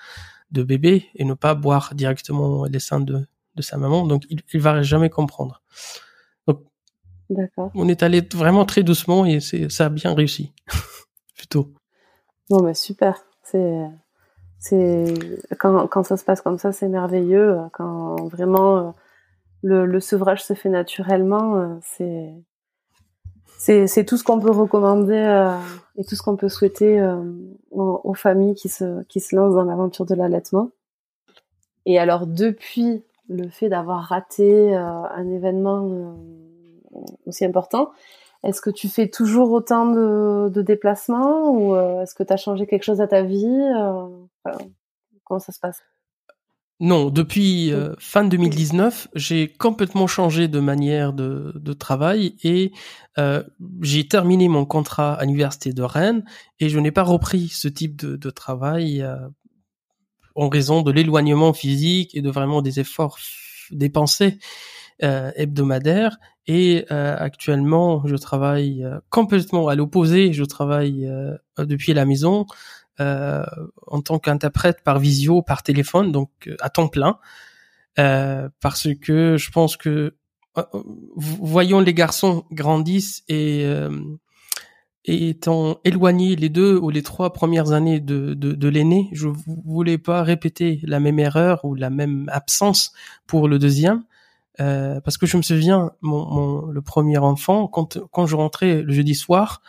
de bébé et ne pas boire directement les seins de, de sa maman. Donc, il, il va jamais comprendre. Donc, on est allé vraiment très doucement et c'est, ça a bien réussi. Plutôt. Bon, bah, super. C'est, c'est, quand, quand ça se passe comme ça, c'est merveilleux. Quand vraiment euh, le, le sevrage se fait naturellement, euh, c'est, c'est tout ce qu'on peut recommander euh, et tout ce qu'on peut souhaiter euh, aux, familles qui se, qui se lancent dans l'aventure de l'allaitement. Et alors, depuis le fait d'avoir raté euh, un événement aussi important, est-ce que tu fais toujours autant de, de déplacements ou est-ce que tu as changé quelque chose à ta vie Comment ça se passe? Non, depuis euh, fin 2019, j'ai complètement changé de manière de, de travail et euh, j'ai terminé mon contrat à l'université de Rennes et je n'ai pas repris ce type de, de travail euh, en raison de l'éloignement physique et de vraiment des efforts dépensés euh, hebdomadaires. Et actuellement, je travaille complètement à l'opposé. Je travaille depuis la maison euh, en tant qu'interprète par visio, par téléphone, donc euh, à temps plein, euh, parce que je pense que voyons les garçons grandissent et étant éloignés les deux ou les trois premières années de, de, de l'aîné, je voulais pas répéter la même erreur ou la même absence pour le deuxième. Euh, parce que je me souviens, mon, mon, le premier enfant, quand, quand je rentrais le jeudi soir,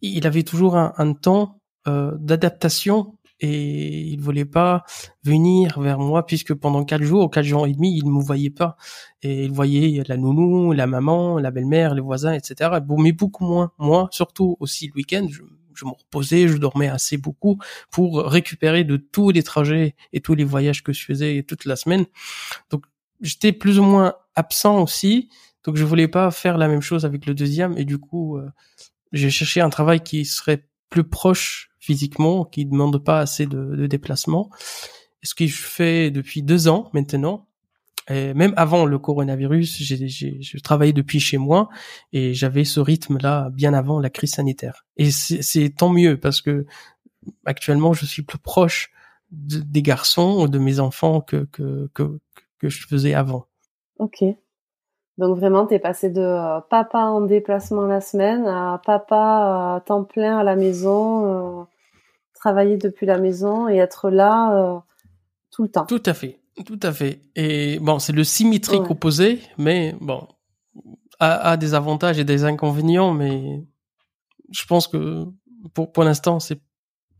il avait toujours un, un temps euh, d'adaptation et il voulait pas venir vers moi puisque pendant quatre jours, quatre jours et demi, il me voyait pas et il voyait la nounou, la maman, la belle-mère, les voisins, etc. Bon, mais beaucoup moins. Moi, surtout aussi le week-end, je, je me reposais, je dormais assez beaucoup pour récupérer de tous les trajets et tous les voyages que je faisais toute la semaine. Donc, j'étais plus ou moins absent aussi. Donc, je voulais pas faire la même chose avec le deuxième et du coup, euh, j'ai cherché un travail qui serait plus proche physiquement, qui demande pas assez de, de déplacement. Ce que je fais depuis deux ans maintenant, et même avant le coronavirus, j'ai, je travaillais depuis chez moi et j'avais ce rythme-là bien avant la crise sanitaire. Et c'est, tant mieux parce que actuellement, je suis plus proche des garçons ou de mes enfants que, que, que, je faisais avant. Ok. Donc vraiment, tu es passé de euh, papa en déplacement la semaine à papa à temps plein à la maison, euh, travailler depuis la maison et être là euh, tout le temps. Tout à fait. Tout à fait. Et bon, c'est le symétrique opposé, mais bon, a, a, des avantages et des inconvénients, mais je pense que pour, pour l'instant, c'est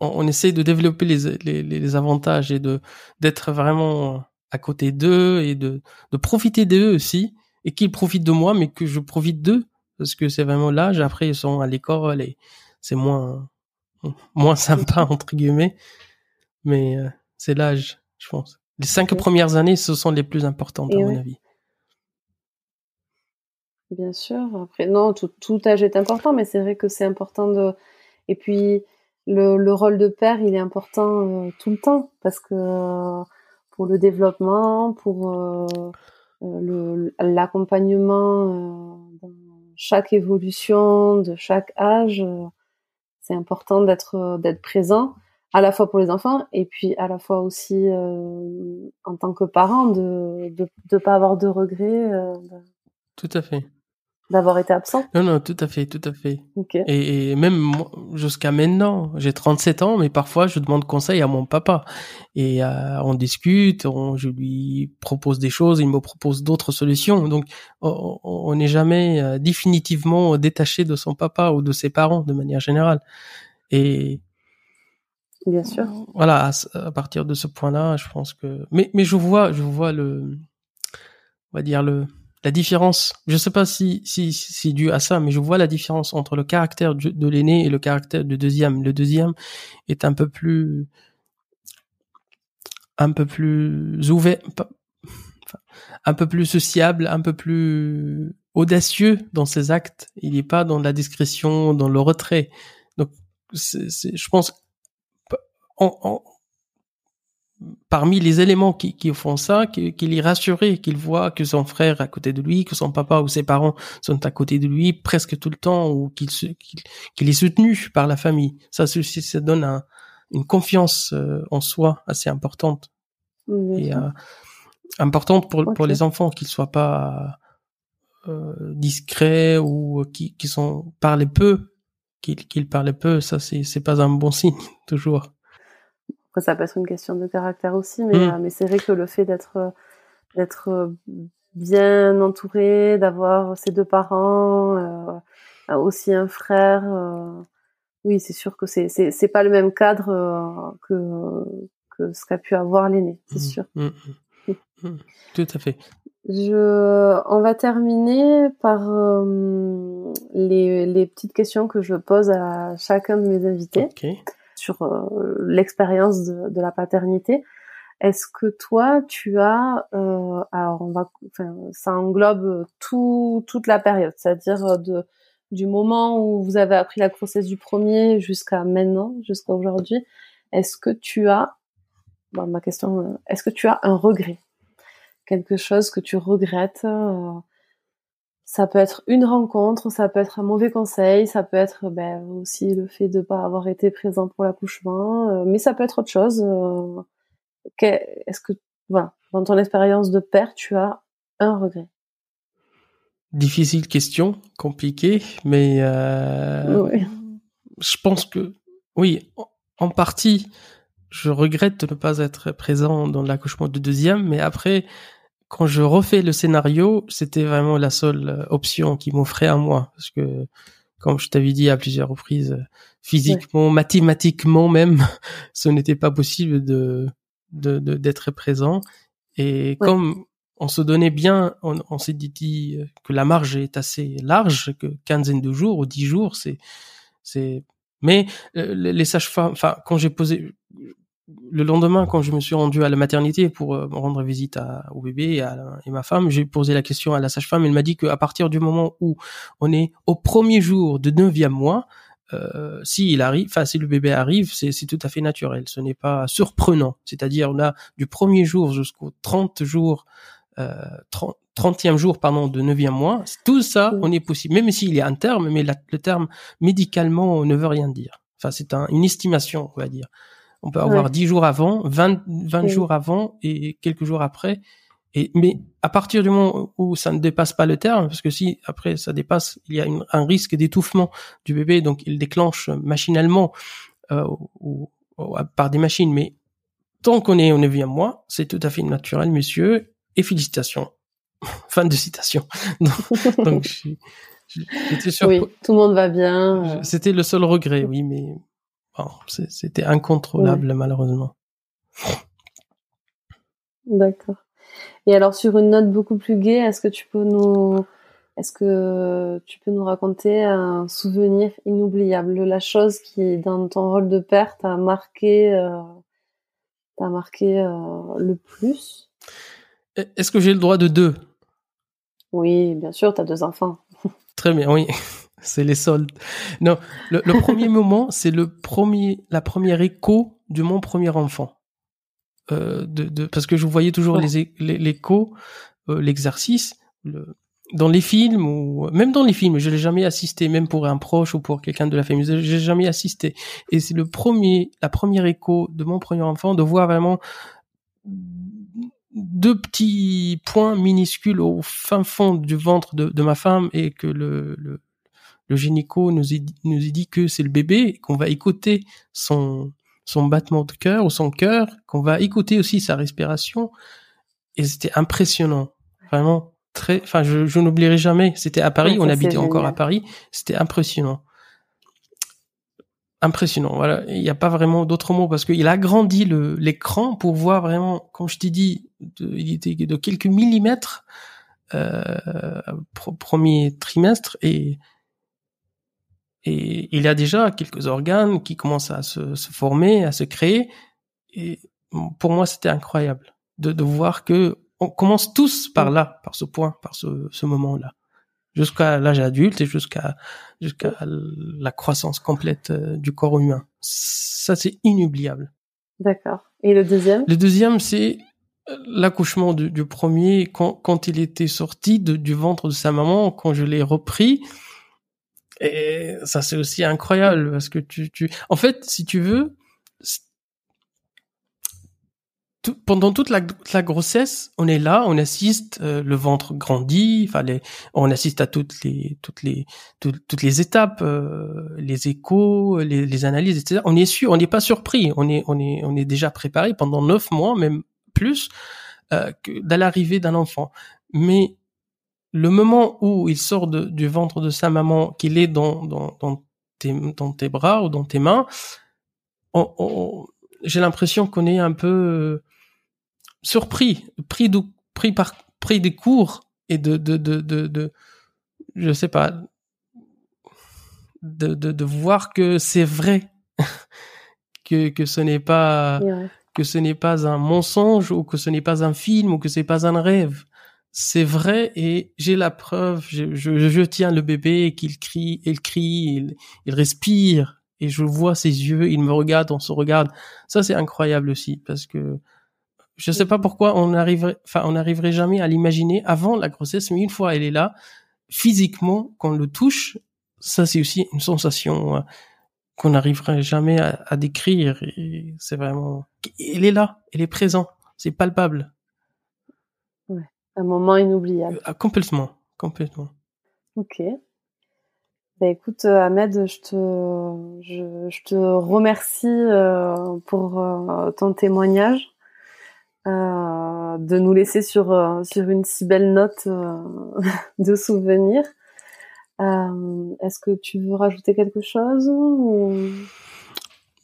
on, on, essaie de développer les, les, les avantages et de d'être vraiment à côté d'eux et de, de profiter d'eux aussi et qu'ils profitent de moi, mais que je profite d'eux parce que c'est vraiment l'âge. Après, ils sont à l'école et c'est moins moins sympa entre guillemets, mais euh, c'est l'âge, je pense. Les cinq premières années, ce sont les plus importantes, à mon avis. Bien sûr. Après, non, tout, tout âge est important, mais c'est vrai que c'est important de. Et puis, le, le, rôle de père, il est important euh, tout le temps, parce que euh, pour le développement, pour euh l'accompagnement dans chaque évolution de chaque âge, c'est important d'être d'être présent à la fois pour les enfants et puis à la fois aussi euh, en tant que parent de de de pas avoir de regrets. Euh, tout à fait. D'avoir été absent. Non non, tout à fait, tout à fait. Et, et, même jusqu'à maintenant, j'ai 37 ans, mais parfois je demande conseil à mon papa et euh, on discute, on, je lui propose des choses, il me propose d'autres solutions. Donc on n'est jamais euh, définitivement détaché de son papa ou de ses parents de manière générale. Et Bien sûr. Voilà, à, partir de ce point-là, je pense que. Mais mais je vois, je vois le, on va dire le la différence. Je sais pas si si c'est dû à ça, mais je vois la différence entre le caractère de, l'aîné et le caractère du deuxième. Le deuxième est un peu plus un peu plus ouvert, un peu plus sociable, un peu plus audacieux dans ses actes. Il n'est pas dans la discrétion, dans le retrait. Donc, je pense en, parmi les éléments qui, qui font ça, qu'il est rassuré, qu'il voit que son frère est à côté de lui, que son papa ou ses parents sont à côté de lui presque tout le temps, ou qu'il qu'il est soutenu par la famille. Ça, ça donne une confiance euh, en soi assez importante et euh, importante pour pour les enfants qu'ils soient pas euh, discrets ou qui qui sont parlent peu, qu'ils qu'ils parlent peu. Ça, c'est c'est pas un bon signe toujours ça peut être une question de caractère aussi, mais, mm. euh, mais c'est vrai que le fait d'être euh, d'être euh, bien entouré, d'avoir ses deux parents, aussi un frère, oui, c'est sûr que c'est c'est pas le même cadre que que ce qu'a pu avoir l'aîné, c'est mm. sûr. Mm, Tout à fait. Je, on va terminer par les, les petites questions que je pose à chacun de mes invités. Okay sur euh, l'expérience de, la paternité. Est-ce que toi, tu as, euh, alors on va, enfin, ça englobe tout, toute la période, c'est-à-dire de du moment où vous avez appris la grossesse du premier jusqu'à maintenant, jusqu'à aujourd'hui. Est-ce que tu as, ma question, euh, est-ce que tu as un regret, quelque chose que tu regrettes ça peut être une rencontre, ça peut être un mauvais conseil, ça peut être ben, aussi le fait de ne pas avoir été présent pour l'accouchement, euh, mais ça peut être autre chose. Euh, est-ce que, voilà, dans ton expérience de père, tu as un regret? Difficile question, compliquée, mais euh, je pense que oui, en partie, je regrette de ne pas être présent dans l'accouchement du deuxième, mais après, quand je refais le scénario, c'était vraiment la seule euh, option qui m'offrait à moi parce que comme je t'avais dit à plusieurs reprises, euh, physiquement, mathématiquement même, ce n'était pas possible de d'être présent. Et comme on se donnait bien, on, s'est dit que la marge est assez large, que quinzaine de jours ou dix jours, c'est c'est. Mais euh, les sages-femmes, enfin quand j'ai posé, le lendemain, quand je me suis rendu à la maternité pour euh, rendre visite à, au bébé et à, et ma femme, j'ai posé la question à la sage-femme. Elle m'a dit qu'à partir du moment où on est au premier jour de neuvième mois, euh, si il arrive, enfin si le bébé arrive, c'est tout à fait naturel. Ce n'est pas surprenant. C'est-à-dire on a du premier jour jusqu'au 30 jours, euh, 30, jour pardon de neuvième mois. Tout ça, on est possible, même s'il y a un terme, mais le terme médicalement ne veut rien dire. Enfin c'est un, une estimation, on va dire. On peut avoir dix jours avant, 20, 20 jours avant et quelques jours après. Et, mais à partir du moment où ça ne dépasse pas le terme, parce que si après ça dépasse, il y a un risque d'étouffement du bébé, donc il déclenche machinalement euh, ou, par des machines. Mais tant qu'on est, on est bien moi, c'est tout à fait naturel, monsieur, et félicitations. fin de citation. Donc, sûr. Oui, tout le monde va bien. C'était le seul regret, oui, mais bon, c'était incontrôlable, malheureusement. D'accord. Et alors, sur une note beaucoup plus gaie, est-ce que tu peux nous, est-ce que tu peux nous raconter un souvenir inoubliable, la chose qui, dans ton rôle de père, t'a marqué, euh, t'a marqué euh, le plus? Est-ce que j'ai le droit de deux? Oui, bien sûr, tu as deux enfants. Très bien, oui. C'est les soldes. Non, le, premier moment, c'est le premier, la première écho de mon premier enfant. Euh, de, de, parce que je voyais toujours les l'écho, euh, l'exercice, le, dans les films ou même dans les films, je l'ai jamais assisté, même pour un proche ou pour quelqu'un de la famille, j'ai jamais assisté. Et c'est le premier, la première écho de mon premier enfant de voir vraiment deux petits points minuscules au fin fond du ventre de, de ma femme et que le, le, le gynéco nous, nous dit que c'est le bébé, qu'on va écouter son, son battement de cœur ou son cœur, qu'on va écouter aussi sa respiration. Et c'était impressionnant, vraiment très, enfin, je, je n'oublierai jamais. C'était à Paris, on habitait encore à Paris. C'était impressionnant. Impressionnant. Voilà. Il n'y a pas vraiment d'autres mots parce qu'il a agrandi le, l'écran pour voir vraiment, comme je t'ai dit, il était de quelques millimètres, euh, premier trimestre et, et il y a déjà quelques organes qui commencent à se, se former, à se créer. Et pour moi, c'était incroyable de, de voir que on commence tous par là, par ce point, par ce, ce moment-là, jusqu'à l'âge adulte et jusqu'à jusqu'à la croissance complète euh, du corps humain. Ça, c'est inoubliable. D'accord. Et le deuxième? Le deuxième, c'est l'accouchement du, du, premier quand, quand il était sorti de, du ventre de sa maman, quand je l'ai repris. Et ça, c'est aussi incroyable parce que tu, tu, en fait, si tu veux, pendant toute la, grossesse, on est là, on assiste, euh, le ventre grandit, fallait, on assiste à toutes les toutes les toutes les étapes, euh, les échos, les, analyses, etc. On est sûr, on n'est pas surpris, on est on est on est déjà préparé pendant neuf mois, même plus, euh, à l'arrivée d'un enfant. Mais le moment où il sort de, du ventre de sa maman, qu'il est dans dans dans tes, dans tes bras ou dans tes mains, on, j'ai l'impression qu'on est un peu surpris, pris de, pris par, pris des cours et de, de, de, de, de je sais pas, de, de, de voir que c'est vrai, que, que ce n'est pas, que ce n'est pas un mensonge ou que ce n'est pas un film ou que c'est pas un rêve. C'est vrai et j'ai la preuve. Je, je, je tiens le bébé qu'il crie, il crie, il, il respire et je vois ses yeux, il me regarde, on se regarde. Ça c'est incroyable aussi parce que je sais pas pourquoi on arriverait, enfin, on n'arriverait jamais à l'imaginer avant la grossesse, mais une fois elle est là, physiquement, qu'on le touche, ça c'est aussi une sensation euh, qu'on n'arriverait jamais à, décrire. Et c'est vraiment, elle est là, elle est présente, c'est palpable. Un moment inoubliable. Euh, complètement, complètement. Ok. Bah écoute euh, Ahmed, je te, je, je te remercie pour ton témoignage. Euh, de nous laisser sur euh, sur une si belle note euh, de souvenirs. Est-ce que tu veux rajouter quelque chose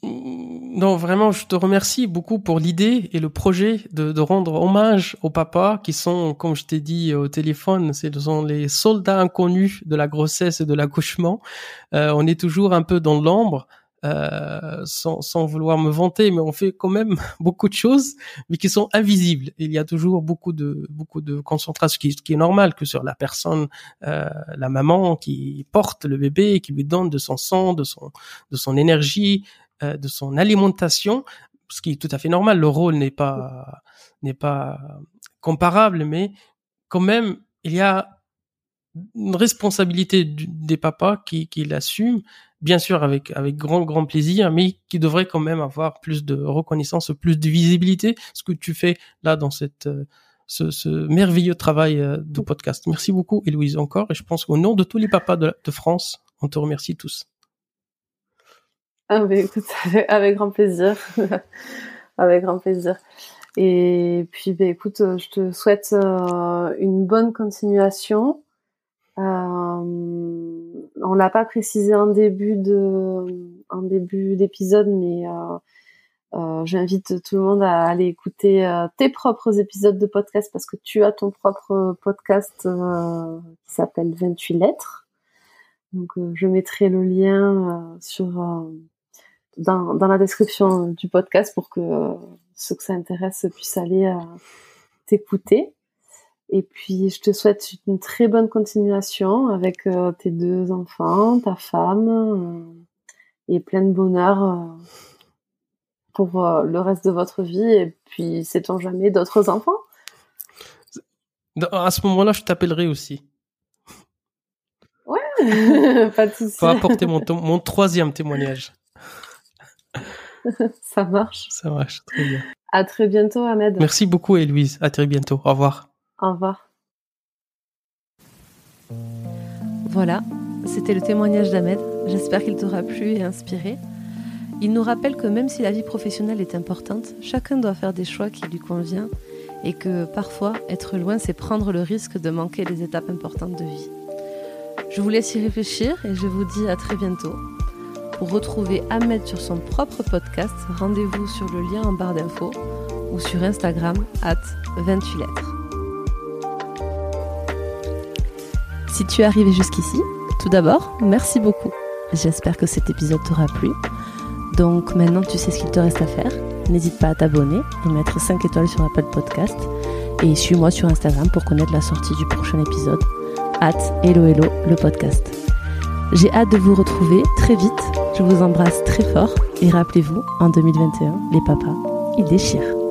Non, vraiment, je te remercie beaucoup pour l'idée et le projet de, de, rendre hommage aux papas qui sont, comme je t'ai dit au téléphone, ce sont les soldats inconnus de la grossesse et de l'accouchement. Euh, on est toujours un peu dans l'ombre. Euh, sans, sans, vouloir me vanter, mais on fait quand même beaucoup de choses, mais qui sont invisibles. Il y a toujours beaucoup de beaucoup de concentration, ce qui, est normal que sur la personne, euh, la maman qui porte le bébé, qui lui donne de son sang, de son de son énergie, euh, de son alimentation, ce qui est tout à fait normal. Le rôle n'est pas n'est pas comparable, mais quand même il y a une responsabilité des papas qui, qui l'assument bien sûr avec avec grand grand plaisir, mais qui devrait quand même avoir plus de reconnaissance, plus de visibilité, ce que tu fais là dans cette euh, ce, ce merveilleux travail euh, de podcast. Merci beaucoup, Héloïse, encore, et je pense qu'au nom de tous les papas de, de France, on te remercie tous. Ah, avec, grand plaisir. Avec grand plaisir. Et puis, ben, écoute, je te souhaite une bonne continuation. Euh, on l'a pas précisé en début de, début d'épisode, mais euh, euh, j'invite tout le monde à aller écouter euh, tes propres épisodes de podcast parce que tu as ton propre podcast euh, qui s'appelle 28 lettres. Donc je mettrai le lien sur dans, dans, la description du podcast pour que ceux que ça intéresse puissent aller t'écouter. Et puis, je te souhaite une très bonne continuation avec tes deux enfants, ta femme, et plein de bonheur pour euh, le reste de votre vie et puis sait-on jamais d'autres enfants? À ce moment-là, je t'appellerai aussi. Ouais, pas de souci. Pour apporter mon, mon troisième témoignage. Ça marche. Ça marche, très bien. À très bientôt, Ahmed. Merci beaucoup, Héloïse. À très bientôt. Au revoir. Au revoir. Voilà, c'était le témoignage d'Ahmed. J'espère qu'il t'aura plu et inspiré. Il nous rappelle que même si la vie professionnelle est importante, chacun doit faire des choix qui lui conviennent et que parfois être loin, c'est prendre le risque de manquer les étapes importantes de vie. Je vous laisse y réfléchir et je vous dis à très bientôt. Pour retrouver Ahmed sur son propre podcast, rendez-vous sur le lien en barre d'infos ou sur Instagram at 28 lettres. Si tu es arrivé jusqu'ici, tout d'abord, merci beaucoup. J'espère que cet épisode t'aura plu. Donc maintenant tu sais ce qu'il te reste à faire. N'hésite pas à t'abonner et mettre 5 étoiles sur Apple Podcast. Et suis-moi sur Instagram pour connaître la sortie du prochain épisode. At Hello Hello le podcast. J'ai hâte de vous retrouver très vite. Je vous embrasse très fort et rappelez-vous, en 2021, les papas, ils déchirent.